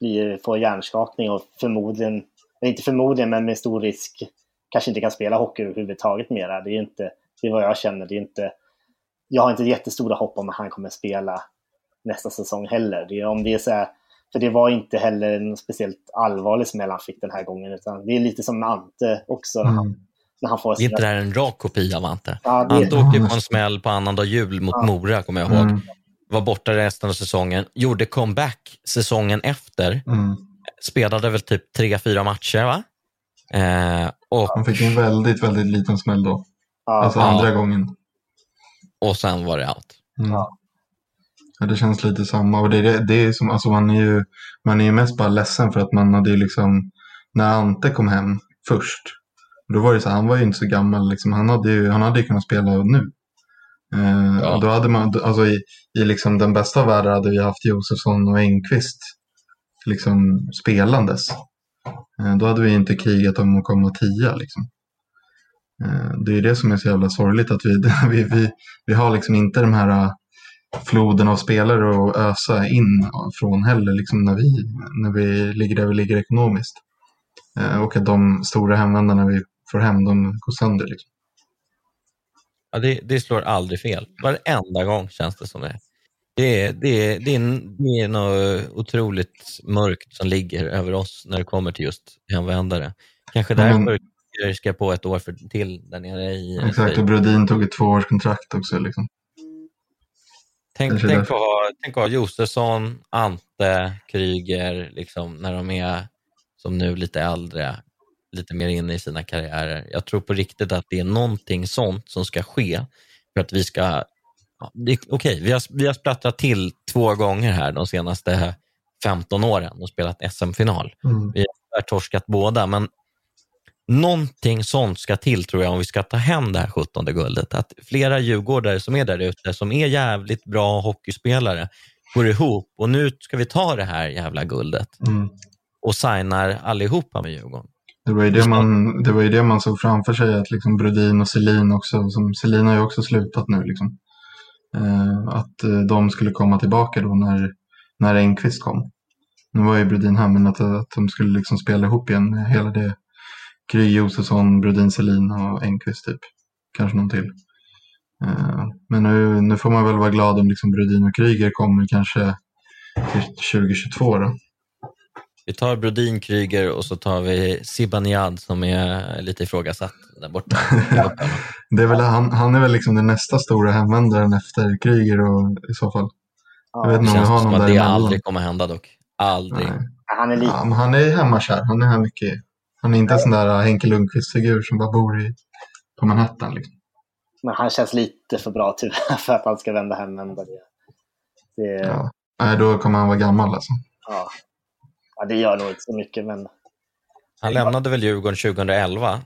blir, får hjärnskakning och förmodligen, inte förmodligen, men med stor risk kanske inte kan spela hockey överhuvudtaget mera. Det är inte det är vad jag känner. Det är inte, jag har inte jättestora hopp om att han kommer spela nästa säsong heller. Det är, om det är så här, för det var inte heller en speciellt allvarlig smäll han fick den här gången. Utan det är lite som med Ante också. Mm. När han, när han får det är inte det här en rak kopia av Ante? Ja, det... Ante åkte på en smäll på annandag jul mot ja. Mora, kommer jag ihåg. Mm. Var borta resten av säsongen. Gjorde comeback säsongen efter. Mm. Spelade väl typ tre, fyra matcher, va? Eh, och... Han fick en väldigt, väldigt liten smäll då. Alltså andra gången. Och sen var det out. Mm. Ja. det känns lite samma. Och det, det, det är som, alltså man är ju man är ju mest bara ledsen för att man hade ju liksom, när Ante kom hem först, då var det så han var ju inte så gammal, liksom, han hade ju han hade ju kunnat spela nu. Eh, ja. och då hade man, alltså i, i liksom den bästa av världar hade vi haft Josefsson och Engqvist liksom spelandes. Eh, då hade vi inte krigat om att komma tia. Liksom. Eh, det är det som är så jävla sorgligt att vi, vi, vi, vi har liksom inte de här eh, floden av spelare att ösa in från heller liksom när, vi, när vi ligger där vi ligger ekonomiskt. Och att de stora hemvändarna vi får hem, de går sönder. Liksom. Ja, det, det slår aldrig fel. Varenda gång känns det som det. Det är, det, är, det, är, det är något otroligt mörkt som ligger över oss när det kommer till just hemvändare. Kanske därför mm. Jag ska på ett år för, till där nere i... Exakt, och Brodin tog ett tvåårskontrakt också. Liksom. Tänk, tänk, att ha, tänk att ha Josefsson, Ante, Kryger, liksom, när de är som nu lite äldre, lite mer inne i sina karriärer. Jag tror på riktigt att det är någonting sånt som ska ske för att vi ska Okej, okay, vi, har, vi har splattrat till två gånger här de senaste 15 åren och spelat SM-final. Mm. Vi har torskat båda, men någonting sånt ska till tror jag om vi ska ta hem det här 17 guldet. Att flera djurgårdare som är där ute, som är jävligt bra hockeyspelare, går ihop och nu ska vi ta det här jävla guldet mm. och signar allihopa med Djurgården. Det var ju det man, det var ju det man såg framför sig, att liksom Brodin och Selin också, som Selin har ju också slutat nu. Liksom. Eh, att eh, de skulle komma tillbaka då när, när Engqvist kom. Nu var ju Brodin här, men att, att de skulle liksom spela ihop igen med hela det. Kry Josefsson, Brodin Selin och Engqvist typ. Kanske någon till. Eh, men nu, nu får man väl vara glad om liksom Brodin och Kryger kommer kanske till 2022 då. Vi tar Brodin, Kryger och så tar vi Zibanejad som är lite ifrågasatt där borta. det är väl, han, han är väl liksom den nästa stora hemvändaren efter Kryger och, i så fall. Jag vet inte om vi har någon där Det aldrig kommer hända dock. Aldrig. Nej. Han är, lite... ja, han är hemmakär. Han är här mycket. Han är inte en sån där Henke Lundqvist-figur som bara bor i, på Manhattan. Liksom. Men han känns lite för bra tyvärr för att han ska vända hem det. det... Ja. Nej, då kommer han vara gammal alltså. Ja. ja, det gör nog inte så mycket men... Han lämnade väl Djurgården 2011?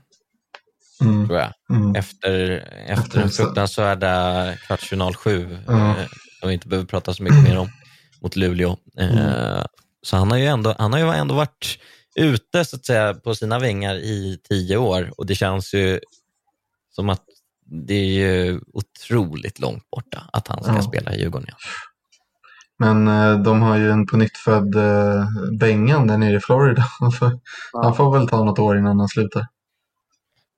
mm. tror jag. Mm. Efter, efter den fruktansvärda kvartsfinal 7, mm. eh, som vi inte behöver prata så mycket mer om, mot Luleå. Eh, så han har ju ändå, han har ju ändå varit ute så att säga, på sina vingar i tio år och det känns ju som att det är ju otroligt långt borta att han ska ja. spela i Djurgården. Ja. Men eh, de har ju en på nytt född eh, Bengan där nere i Florida. Han får, ja. han får väl ta något år innan han slutar.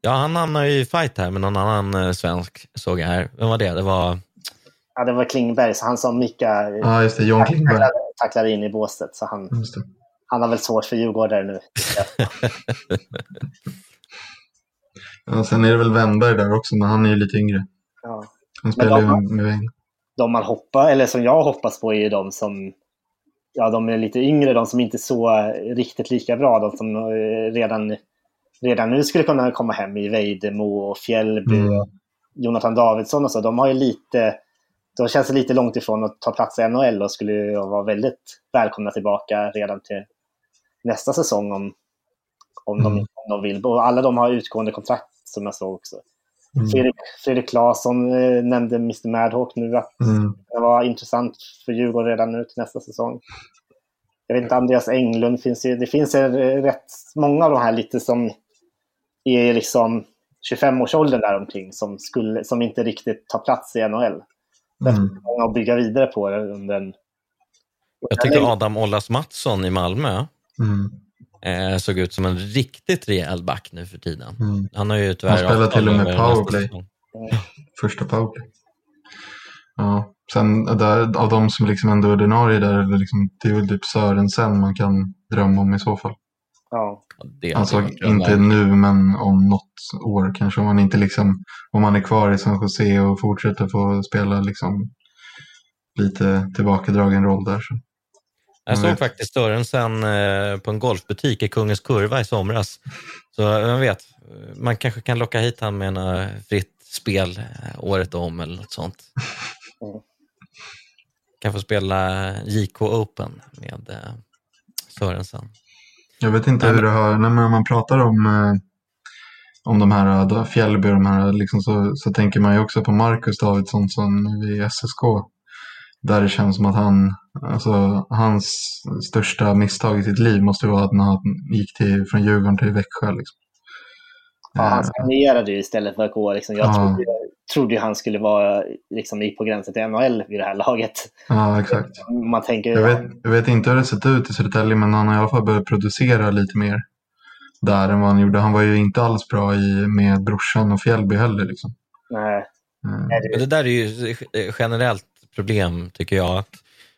Ja, han hamnade i fight här med någon annan eh, svensk, såg jag här. Vem var det? Det var... Ja, det var Klingberg, så han som Micka ja, just det, John Klingberg. Tacklade, in i båset. Så han, han har väl svårt för Djurgårdare nu. ja, sen är det väl Wennberg där också, men han är ju lite yngre. Ja. Han spelar ju med Weng. De man hoppar, eller som jag hoppas på är ju de som ja, de är lite yngre, de som inte är så riktigt lika bra, de som eh, redan redan nu skulle kunna komma hem i Vejdemo och Fjällby mm. och Jonathan Davidsson och så. De har ju lite, de känns lite långt ifrån att ta plats i NHL och skulle vara väldigt välkomna tillbaka redan till nästa säsong om, om, mm. de, om de vill. Och alla de har utgående kontrakt som jag såg också. Mm. Fredrik, Fredrik Claesson eh, nämnde Mr Madhawk nu att mm. det var intressant för Djurgården redan nu till nästa säsong. Jag vet inte, Andreas Englund finns ju, det finns ju rätt många av de här lite som i liksom 25-årsåldern däromkring som, skulle, som inte riktigt tar plats i NHL. Mm. Att bygga vidare på det under en... Jag tycker Adam Ollas Mattsson i Malmö mm. eh, såg ut som en riktigt rejäl back nu för tiden. Mm. Han har ju tyvärr... Han spelar till och med powerplay. Första powerplay. Ja. Sen där, av de som liksom ändå är ordinarie där, liksom, det är väl typ Sörensen man kan drömma om i så fall. Ja. Det alltså inte nu men om något år kanske om man inte liksom om man är kvar i San Jose och fortsätter få spela liksom lite tillbakadragen roll där. Så. Jag såg faktiskt Sörensen eh, på en golfbutik i Kungens Kurva i somras. Så vem vet, man kanske kan locka hit han med en fritt spel eh, året om eller något sånt. Kan få spela JK Open med eh, Sörensen. Jag vet inte hur det har, när man pratar om, eh, om de här Fjällby de här, liksom så, så tänker man ju också på Marcus Davidsson som i SSK. Där det känns som att han, alltså hans största misstag i sitt liv måste vara att när han gick till, från Djurgården till Växjö. Liksom. Ja, han Eh, signerade ju istället för att gå. Liksom. Jag Ja. trodde, trodde han skulle vara liksom, i på gränsen till NHL vid det här laget. ja, exakt. Man tänker, Jag vet, jag vet inte hur det sett ut i Södertälje men han har i alla fall börjat producera lite mer där än vad han gjorde. Han var ju inte alls bra i, med brorsan och Fjällby heller. Liksom. nej, Men det, där är ju generellt problem tycker jag. Att,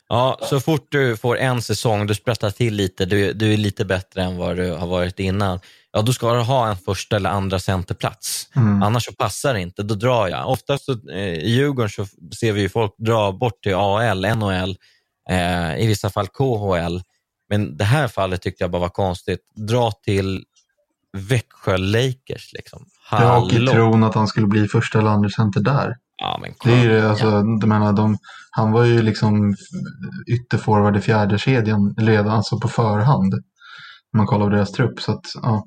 ja, så fort du får en säsong, du sprättar till lite, du, du är lite bättre än vad du har varit innan. Ja, då ska du ha en första eller andra centerplats. Mm. Annars så passar det inte, då drar jag. Oftast så, eh, i Djurgården så ser vi ju folk dra bort till AL, NHL, eh, i vissa fall KHL. Men det här fallet tyckte jag bara var konstigt. Dra till Växjö Lakers. Liksom. Ja, och i Hallå. tron att han skulle bli första eller andra center där. Ja, men Det är ju, alltså, jag menar, de, han var ju liksom ytterforward i fjärde kedjan redan alltså på förhand. Om man kollar på deras trupp. Så att, ja.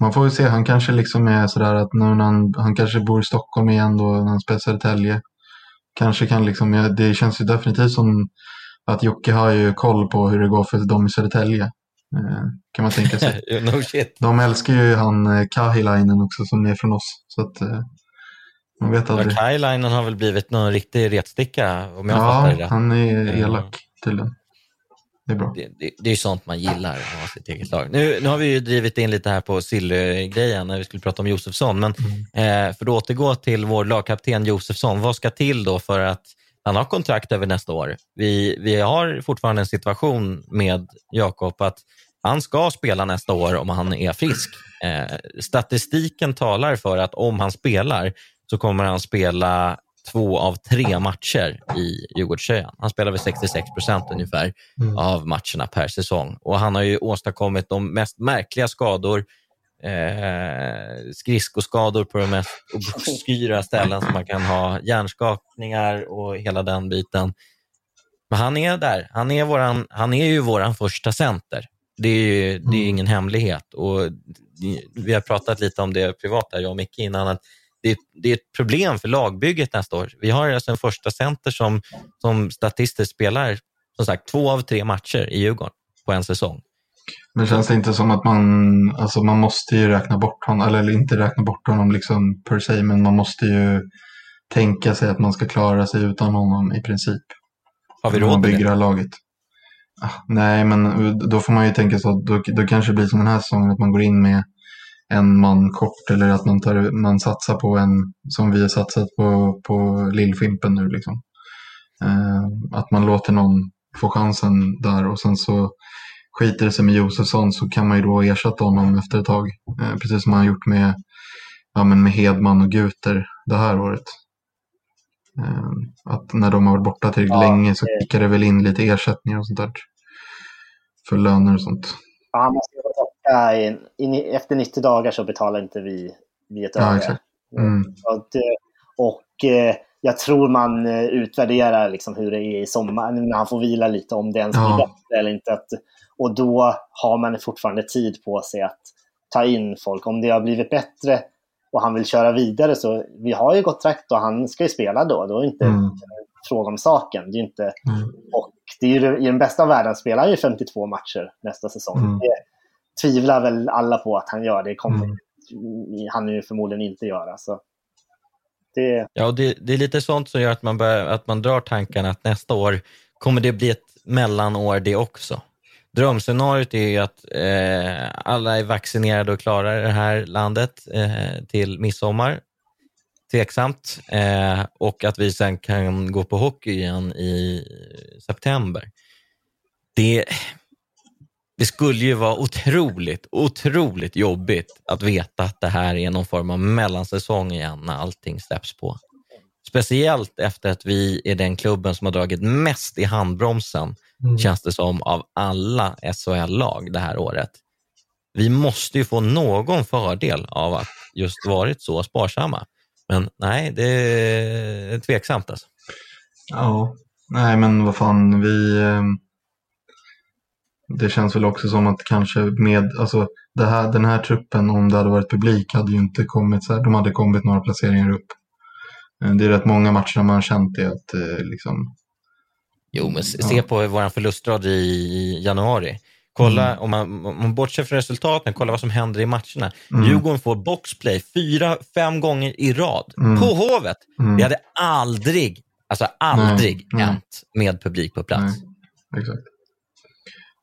Man får ju se, han kanske liksom är sådär att nu när han, han kanske bor i Stockholm igen då när han spelar i Södertälje. Kanske kan liksom, ja, det känns ju definitivt som att Jocke har ju koll på hur det går för dem i Södertälje. Eh, kan man tänka sig. no shit. De älskar ju han eh, Kahilainen också som är från oss. Så att eh, man vet aldrig. Men Kailainen har väl blivit någon riktig retsticka om jag fattar det Ja, rätt. han är Eh, elak tydligen. Det är bra. Det, det, det är ju sånt man gillar att ha sitt eget lag. Nu, nu har vi ju drivit in lite här på Sille-grejen när vi skulle prata om Josefsson. Men Mm. eh, för att återgå till vår lagkapten Josefsson, vad ska till då för att han har kontrakt över nästa år? Vi, vi har fortfarande en situation med Jakob att han ska spela nästa år om han är frisk. Eh, statistiken talar för att om han spelar så kommer han spela två av tre matcher i Djurgårdströjan. Han spelar väl 66 procent ungefär Mm. av matcherna per säsong. Och Han har ju åstadkommit de mest märkliga skador. Eh, skridskoskador på de mest obskyra ställen som man kan ha. Hjärnskakningar och hela den biten. Men han är där. Han är, våran, han är ju våran första center. Det är ju det är ingen hemlighet. Och vi har pratat lite om det privat, där, jag och Micke, innan. Att det, det är ett problem för lagbygget nästa år. Vi har alltså en första center som, som statistiskt spelar som sagt, två av tre matcher i Djurgården på en säsong. Men känns det inte som att man, alltså man måste ju räkna bort honom, eller inte räkna bort honom liksom per se, men man måste ju tänka sig att man ska klara sig utan honom i princip. Har vi råd med bygger det laget. Ah, Nej, men då får man ju tänka så att då, då kanske det blir som den här säsongen, att man går in med en man kort eller att man, tar, man satsar på en, som vi har satsat på, på Lillfimpen nu. Liksom. Eh, att man låter någon få chansen där och sen så skiter det sig med Josefsson så kan man ju då ersätta honom efter ett tag. Eh, precis som man har gjort med, ja, men med Hedman och Guter det här året. Eh, att när de har varit borta tillräckligt Ja, länge så kickar det väl in lite ersättningar och sånt där. För löner och sånt. ja, han måste borta i, i, efter 90 dagar så betalar inte vi, vi ett Ja, öre. exakt. Mm. Att, eh, och eh, jag tror man eh, utvärderar liksom hur det är i sommar, när han får vila lite, om det ens blir Ja. bättre eller inte. Att, och då har man fortfarande tid på sig att ta in folk. Om det har blivit bättre och han vill köra vidare så, vi har ju gott trakt och han ska ju spela då. Då är det inte Mm. fråga om saken. Det är inte, Mm. och det är ju, I den bästa av världen spelar han ju 52 matcher nästa säsong. Mm. Det tvivlar väl alla på att han gör. Det kommer Mm. han ju förmodligen inte göra. Så det, Ja, och det, det är lite sånt som gör att man, bör, att man drar tankarna att nästa år kommer det bli ett mellanår det också. Drömscenariot är ju att eh, alla är vaccinerade och klara det här landet eh, till midsommar. Tveksamt. Eh, och att vi sen kan gå på hockey igen i september. Det, det skulle ju vara otroligt, otroligt jobbigt att veta att det här är någon form av mellansäsong igen när allting släpps på. Speciellt efter att vi är den klubben som har dragit mest i handbromsen, Mm. känns det som, av alla SHL-lag det här året. Vi måste ju få någon fördel av att just varit så sparsamma. Men nej, det är tveksamt alltså. Ja, nej men vad fan, vi... Det känns väl också som att kanske med, alltså det här, den här truppen, om det hade varit publik, hade ju inte kommit så här, de hade kommit några placeringar upp. Eh, Det är rätt många matcher man har känt det att eh, liksom... Jo, men se på vår förlustrad i januari. Kolla, om, man, om man bortser från resultaten, kolla vad som händer i matcherna. Mm. Djurgården får boxplay fyra, fem gånger i rad Mm. på Hovet. Mm. Det hade aldrig, alltså aldrig nej. hänt med publik på plats. Nej, exakt.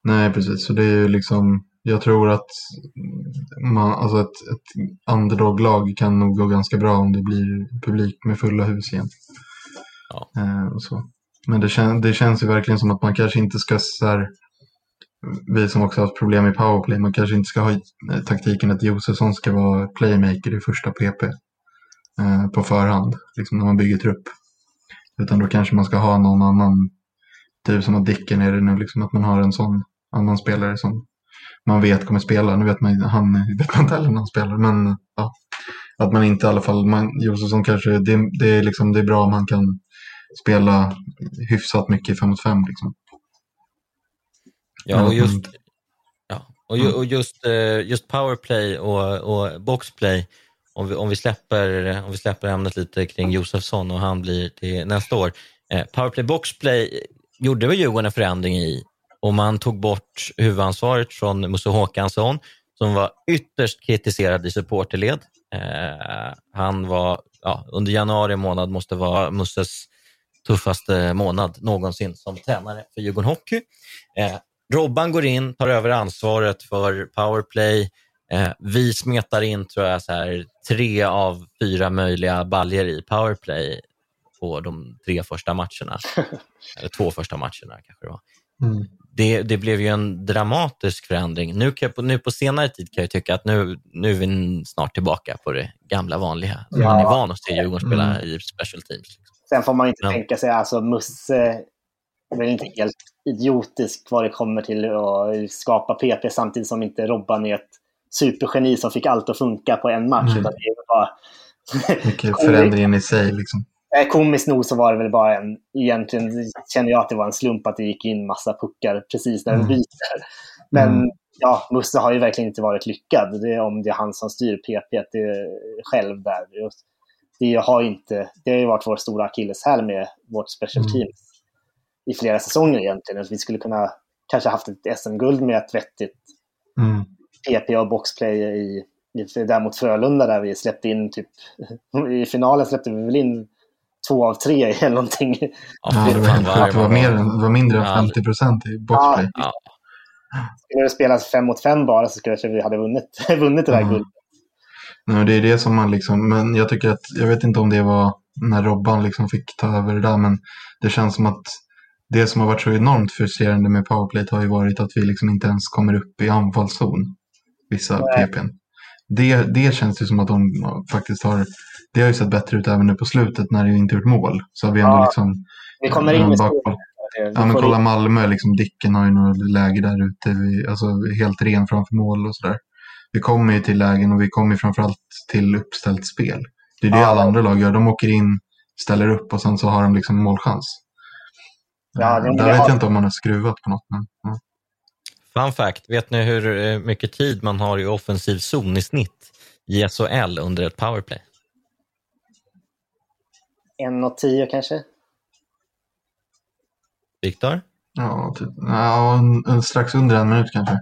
Nej, precis. Så det är ju liksom, jag tror att man, alltså ett, ett underdog-lag kan nog gå ganska bra om det blir publik med fulla hus igen. Ja. Eh, så. Men det, kän, det känns ju verkligen som att man kanske inte ska så här, vi som också har haft problem i powerplay, man kanske inte ska ha eh, taktiken att Josefsson ska vara playmaker i första PP eh, på förhand, liksom när man bygger trupp. Utan då kanske man ska ha någon annan, typ som att Dicken är det nu, liksom att man har en sån annan spelare som man vet kommer spela. Nu vet man, han vet man inte heller när han spelar, men ja. Att man inte i alla fall, man, Josefsson kanske, det, det, är liksom, det är bra om han kan spela hyfsat mycket 5 mot 5 liksom. Ja, och just, ja, och ju, och just, eh, just powerplay och, och boxplay, om vi, om, vi släpper, om vi släpper ämnet lite kring Josefsson och han blir till nästa år. Eh, powerplay boxplay gjorde väl Djurgården en förändring i och man tog bort huvudansvaret från Musse Håkansson som var ytterst kritiserad i supporterled. Eh, han var, ja, under januari månad måste vara Musses tuffaste månad någonsin som tränare för Djurgården Hockey. Eh, Robban går in, tar över ansvaret för powerplay. Eh, vi smetar in tror jag, så här, tre av fyra möjliga baljer i powerplay på de tre första matcherna. Eller två första matcherna kanske det var. Mm. Det, det blev ju en dramatisk förändring. Nu, kan jag, på- nu på senare tid kan jag tycka att nu, nu är vi snart tillbaka på det gamla vanliga. som Ja. Man är van att se Djurgården spela Mm. i special teams. Liksom. Sen får man inte Ja. tänka sig, alltså Musse är väl inte helt idiotisk vad det kommer till att skapa PP samtidigt som inte Robban är ett supergeni som fick allt att funka på en match. Mm. Utan det är bara... Mycket förändringen i sig liksom. Eh, Komiskt nog så var det väl bara en, egentligen känner jag att det var en slump att det gick in massa puckar precis när den Mm. byter. Men Mm. ja, Musse har ju verkligen inte varit lyckad. Det är om det är han som styr PP själv där. Det har, inte, det har ju varit vår stora akilleshäl med vårt special Mm. team i flera säsonger egentligen. Vi skulle kunna kanske haft ett SM-guld med ett vettigt Mm. PP och boxplay i, i, där mot Frölunda där vi släppte in typ, i finalen släppte vi väl in två av tre eller någonting. Ja, det, var, det mer det var mindre än Ja. 50 procent i boxplay. Ja, Skulle det spelas fem mot fem bara så skulle jag vi hade vunnit, vunnit det där guldet. Nej, det är det som man liksom, men jag tycker att, jag vet inte om det var när Robban liksom fick ta över det där, men det känns som att det som har varit så enormt frustrerande med powerplay har ju varit att vi liksom inte ens kommer upp i anfallszon, vissa Nej. PPn. Det, det känns ju som att de faktiskt har, det har ju sett bättre ut även nu på slutet när det inte gjort mål. Så har vi ändå Ja, liksom, Vi kommer in med bak- stora- ja men kolla Malmö, liksom Dicken har ju några läge där ute, vi, alltså helt ren framför mål och sådär. Vi kommer ju till lägen och vi kommer ju framförallt till uppställt spel. Det är det Ja. alla andra lag gör. De åker in, ställer upp och sen så har de liksom målchans. Ja, det- Där det vet har- jag inte om man har skruvat på något. Men, ja. Fun fact, vet ni hur eh, mycket tid man har i offensiv zon i snitt i SHL under ett powerplay? En och tio kanske? Viktor? Ja, typ, ja, en, en, strax under en minut kanske.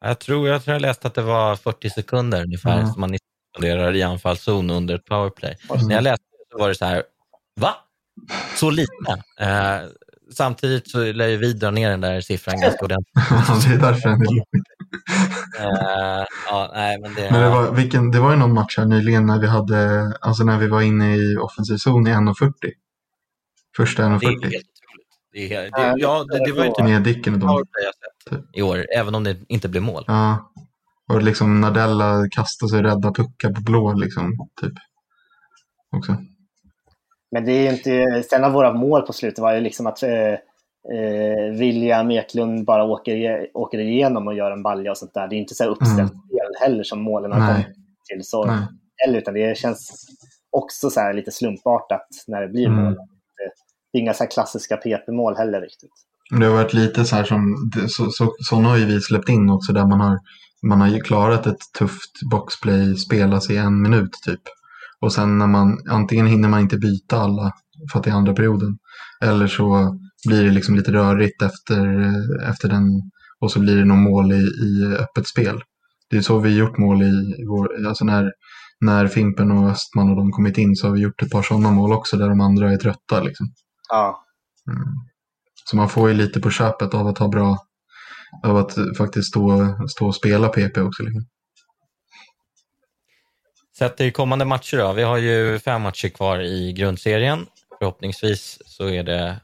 Jag tror, jag tror jag läste att det var 40 sekunder ungefär Ja. som man spenderar i anfallszon under ett powerplay. Mm. När jag läste det så var det så här, va? Så lite? Eh, samtidigt så lär ju vi dra ner den där siffran ganska ordentligt. det är därför den är låg. Eh, ja, nej, men det, Men det var, vilken, det var ju någon match här nyligen när vi hade, alltså när vi var inne i offensiv zon i 1.40. Första det är 1.40. helt otroligt. Det, är, det, ja, det, det var ju typ Med Dicken och dem. sett i år, även om det inte blev mål. Ja. Och liksom Nardella kastar sig rädda puckar på blå liksom. Typ. Också. Men det är ju inte, sen av våra mål på slutet var ju liksom att eh, eh, William Eklund bara åker, åker igenom och gör en balja och sånt där. Det är inte så här uppställt Mm. heller som målen har kommit till. Så, Nej. eller, utan det känns... också så lite slumpartat när det blir Mm. mål. Det, är inga så klassiska PP-mål heller riktigt. Det har varit lite så här som, så, så, sådana har ju vi släppt in också där man har, man har ju klarat ett tufft boxplay spelas i en minut typ. Och sen när man, antingen hinner man inte byta alla för att det är andra perioden. Eller så blir det liksom lite rörigt efter, efter den och så blir det någon mål i, i öppet spel. Det är så vi gjort mål i vår, alltså när, när Fimpen och Östman och de kommit in så har vi gjort ett par sådana mål också där de andra är trötta liksom. Ja, Mm. Så man får ju lite på köpet av att ha bra, av att faktiskt stå, stå och spela PP också. Liksom. Sett till kommande matcher då. Vi har ju fem matcher kvar i grundserien. Förhoppningsvis så är det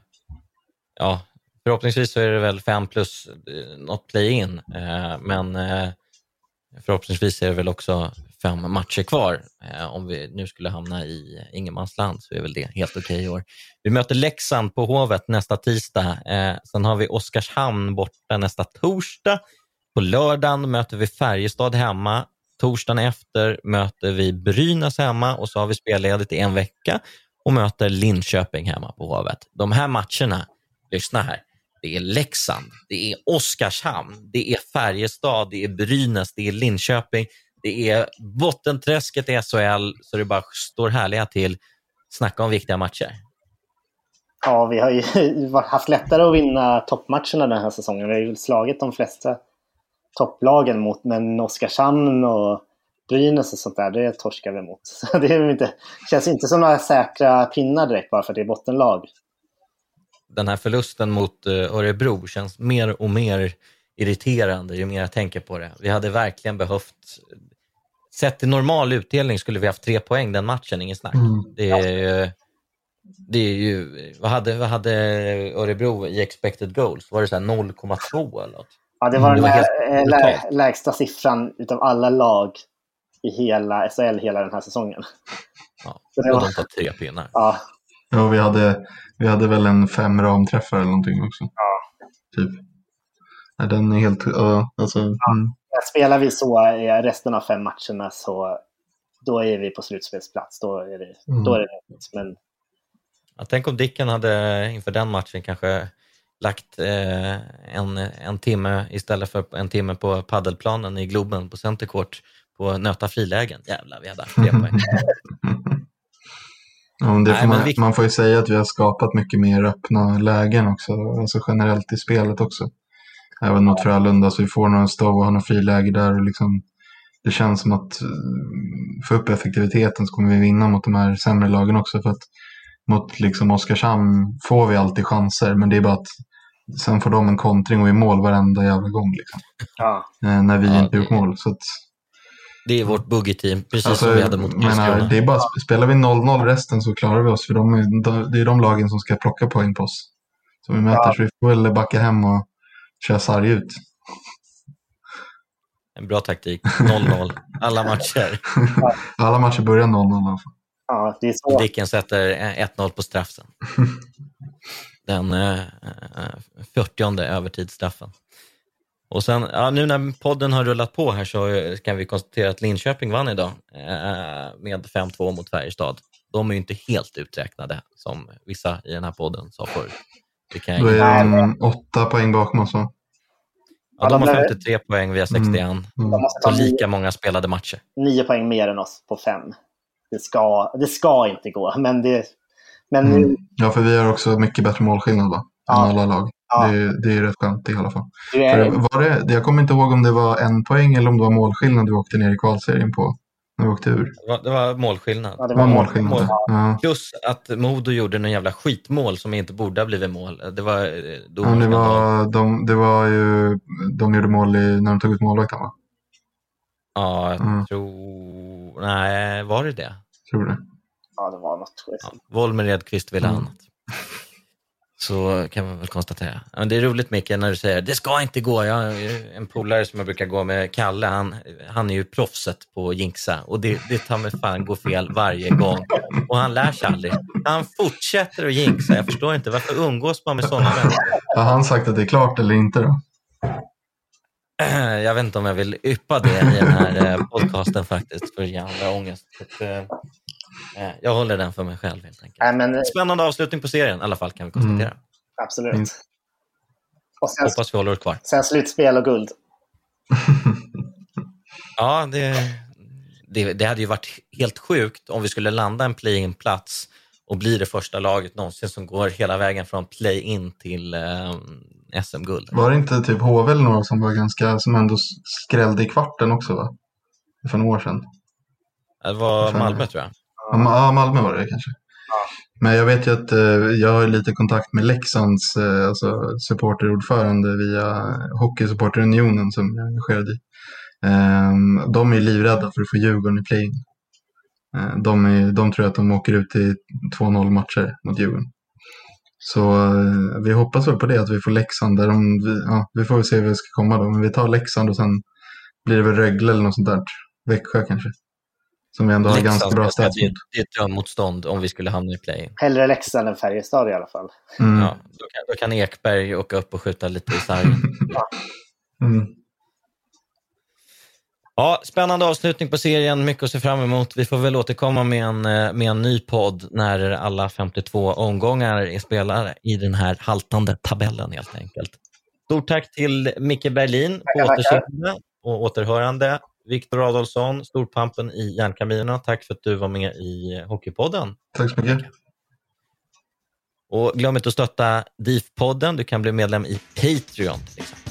ja, förhoppningsvis så är det väl fem plus eh, något play-in. Eh, men eh, förhoppningsvis är det väl också fem matcher kvar. Om vi nu skulle hamna i ingenmansland så är väl det helt okej i år. Vi möter Leksand på Hovet nästa tisdag. Sen har vi Oskarshamn borta nästa torsdag. På lördagen möter vi Färjestad hemma. Torsdagen efter möter vi Brynäs hemma och så har vi spelledigt i en vecka och möter Linköping hemma på Hovet. De här matcherna, lyssna här, det är Leksand, det är Oskarshamn, det är Färjestad, det är Brynäs, det är Linköping, det är bottenträsket i SHL så det bara står härliga till. Snacka om viktiga matcher. ja vi har ju haft lättare att vinna toppmatcherna den här säsongen. Vi har ju slagit de flesta topplagen mot, men Oskarshamn och Brynäs och sånt där, det torskar vi mot. Så det är inte, känns inte som några säkra pinnar direkt bara för att det är bottenlag. Den här förlusten mot eh, Örebro känns mer och mer irriterande ju mer jag tänker på det. Vi hade verkligen behövt... Sett till normal utdelning skulle vi haft tre poäng den matchen, ingen snack. Mm. Det är, ju- det är ju... Vad hade, vad hade Örebro i expected goals? Var det så här 0,2 eller något? Ja, det var Mm, den eh, lä, brutalt. lägsta siffran utav alla lag i hela SHL hela den här säsongen. Ja, Så det och var- de tar tre pinnar. Ja, Ja, vi hade, vi hade väl en fem ramträffar eller någonting också. Typ. Ja, den är helt, ja, alltså, mm. spelar vi så i resten av fem matcherna så då är vi på slutspelsplats. Då är det, Mm. då är det. Men Ja, tänk om Dicken hade inför den matchen kanske lagt eh, en, en timme istället för en timme på paddelplanen i Globen på Centercourt på nöta frilägen. Jävlar, vi hade haft tre poäng. Ja, men Nej, får men man, man får ju säga att vi har skapat mycket mer öppna lägen också, alltså generellt i spelet också. Även mot Frölunda, så vi får några stov och har några friläge där och liksom det känns som att eh, få upp effektiviteten så kommer vi vinna mot de här sämre lagen också för att mot liksom Oskarshamn får vi alltid chanser men det är bara att sen får de en kontring och är mål varenda jävla gång liksom. ja, Eh, när vi Ja, inte gjort det- mål. Så att, Det är vårt buggy-team, precis Alltså, som vi hade mot Karlskrona. det är bara, spelar vi 0-0 resten så klarar vi oss. För de, är- de, det är de lagen som ska plocka poäng på oss. Som vi möter. Ja. Så vi får väl backa hem och köra sarg ut. En bra taktik. 0-0. Alla matcher. Alla matcher börjar 0-0 i alla fall. ja, det är så. Dicken sätter eh, 1-0 på straffen. Den eh, eh, 40 övertidsstraffen. Och sen, ja, nu när podden har rullat på här så eh, kan vi konstatera att Linköping vann idag eh, med 5-2 mot Färjestad. De är ju inte helt uträknade som vissa i den här podden sa förut. Det kan Då jag, är de åtta poäng bakom oss va? ja, de har de är- 53 poäng, vi har 61. Mm. De måste Så ta nio, lika många spelade matcher. nio poäng mer än oss på fem. Det ska, det ska inte gå, men det... Men nu, Mm. Ja, för vi har också mycket bättre målskillnad va? Än Ja. alla lag. Ja. Det, är- det är rätt skönt i alla fall. För är, var det, jag kommer inte ihåg om det var en poäng eller om det var målskillnad du åkte ner i kvalserien på. När vi åkte ur. Det var, det var målskillnad. ja, det Det var målskillnad. mål. Ja. Plus att Modo gjorde en jävla skitmål som inte borde ha blivit mål. Det var eh, Ja, det, var, de, det var ju, de gjorde mål i, när de tog ut målvakten va? Ja, jag Mm. tror... Nej, var det det? Tror det. Ja, det var något. Ja, Volmer Edqvist ville Mm. annat. Så kan man väl konstatera. Men det är roligt Micke när du säger det ska inte gå. Jag har en polare som jag brukar gå med, Kalle, han, han är ju proffset på att jinxa och det, det tar mig fan gå fel varje gång. Och han lär sig aldrig. Han fortsätter att jinxa. Jag förstår inte varför umgås man med sådana människor? Har han sagt att det är klart eller inte då? Jag vet inte om jag vill yppa det i den här eh, podcasten faktiskt för andra ångest. Eh, Eh, Jag håller den för mig själv helt enkelt. Nej, men, Spännande avslutning på serien i alla fall kan vi konstatera. Mm. absolut. Mm. Och sen, Hoppas vi håller oss kvar. sen slutspel och guld. Ja, det, det, det hade ju varit helt sjukt om vi skulle landa en play-in-plats och bli det första laget någonsin som går hela vägen från play-in till eh, SM-guld. Var det inte typ HV eller några som var ganska, som ändå skrällde i kvarten också va? För några år sedan. Det var. Malmö tror jag. Ja, Ma- Ja, Malmö var det kanske. Men jag vet ju att eh, jag har lite kontakt med Leksands eh, alltså supporterordförande via Hockeysupporterunionen som jag är engagerad i. Ehm, de är livrädda för att få Djurgården i play-in. Eh, de, är, de tror att de åker ut i 2-0 matcher mot Djurgården. Så vi hoppas väl på det, att vi får Leksand där. De, vi, ja, vi får väl se hur vi ska komma då. Men vi tar Leksand och sen blir det väl Rögle eller något sånt där. Växjö kanske. Som vi ändå har Leksand ganska bra stats det, är- mot. det är ett drömmotstånd om vi skulle hamna i play-in. Hellre Leksand än Färjestad i alla fall. Mm. Ja, då, kan, då kan Ekberg åka upp och skjuta lite i sargen. Mm. Ja, spännande avslutning på serien, mycket att se fram emot. Vi får väl återkomma med en, eh, med en ny podd när alla 52 omgångar är spelare i den här haltande tabellen helt enkelt. Stort tack till Micke Berlin på återseende och återhörande. Viktor Adolfsson, storpampen i Järnkabinen. Tack för att du var med i Hockeypodden. Tack så mycket. Och glöm inte att stötta DIF-podden. Du kan bli medlem i Patreon till exempel.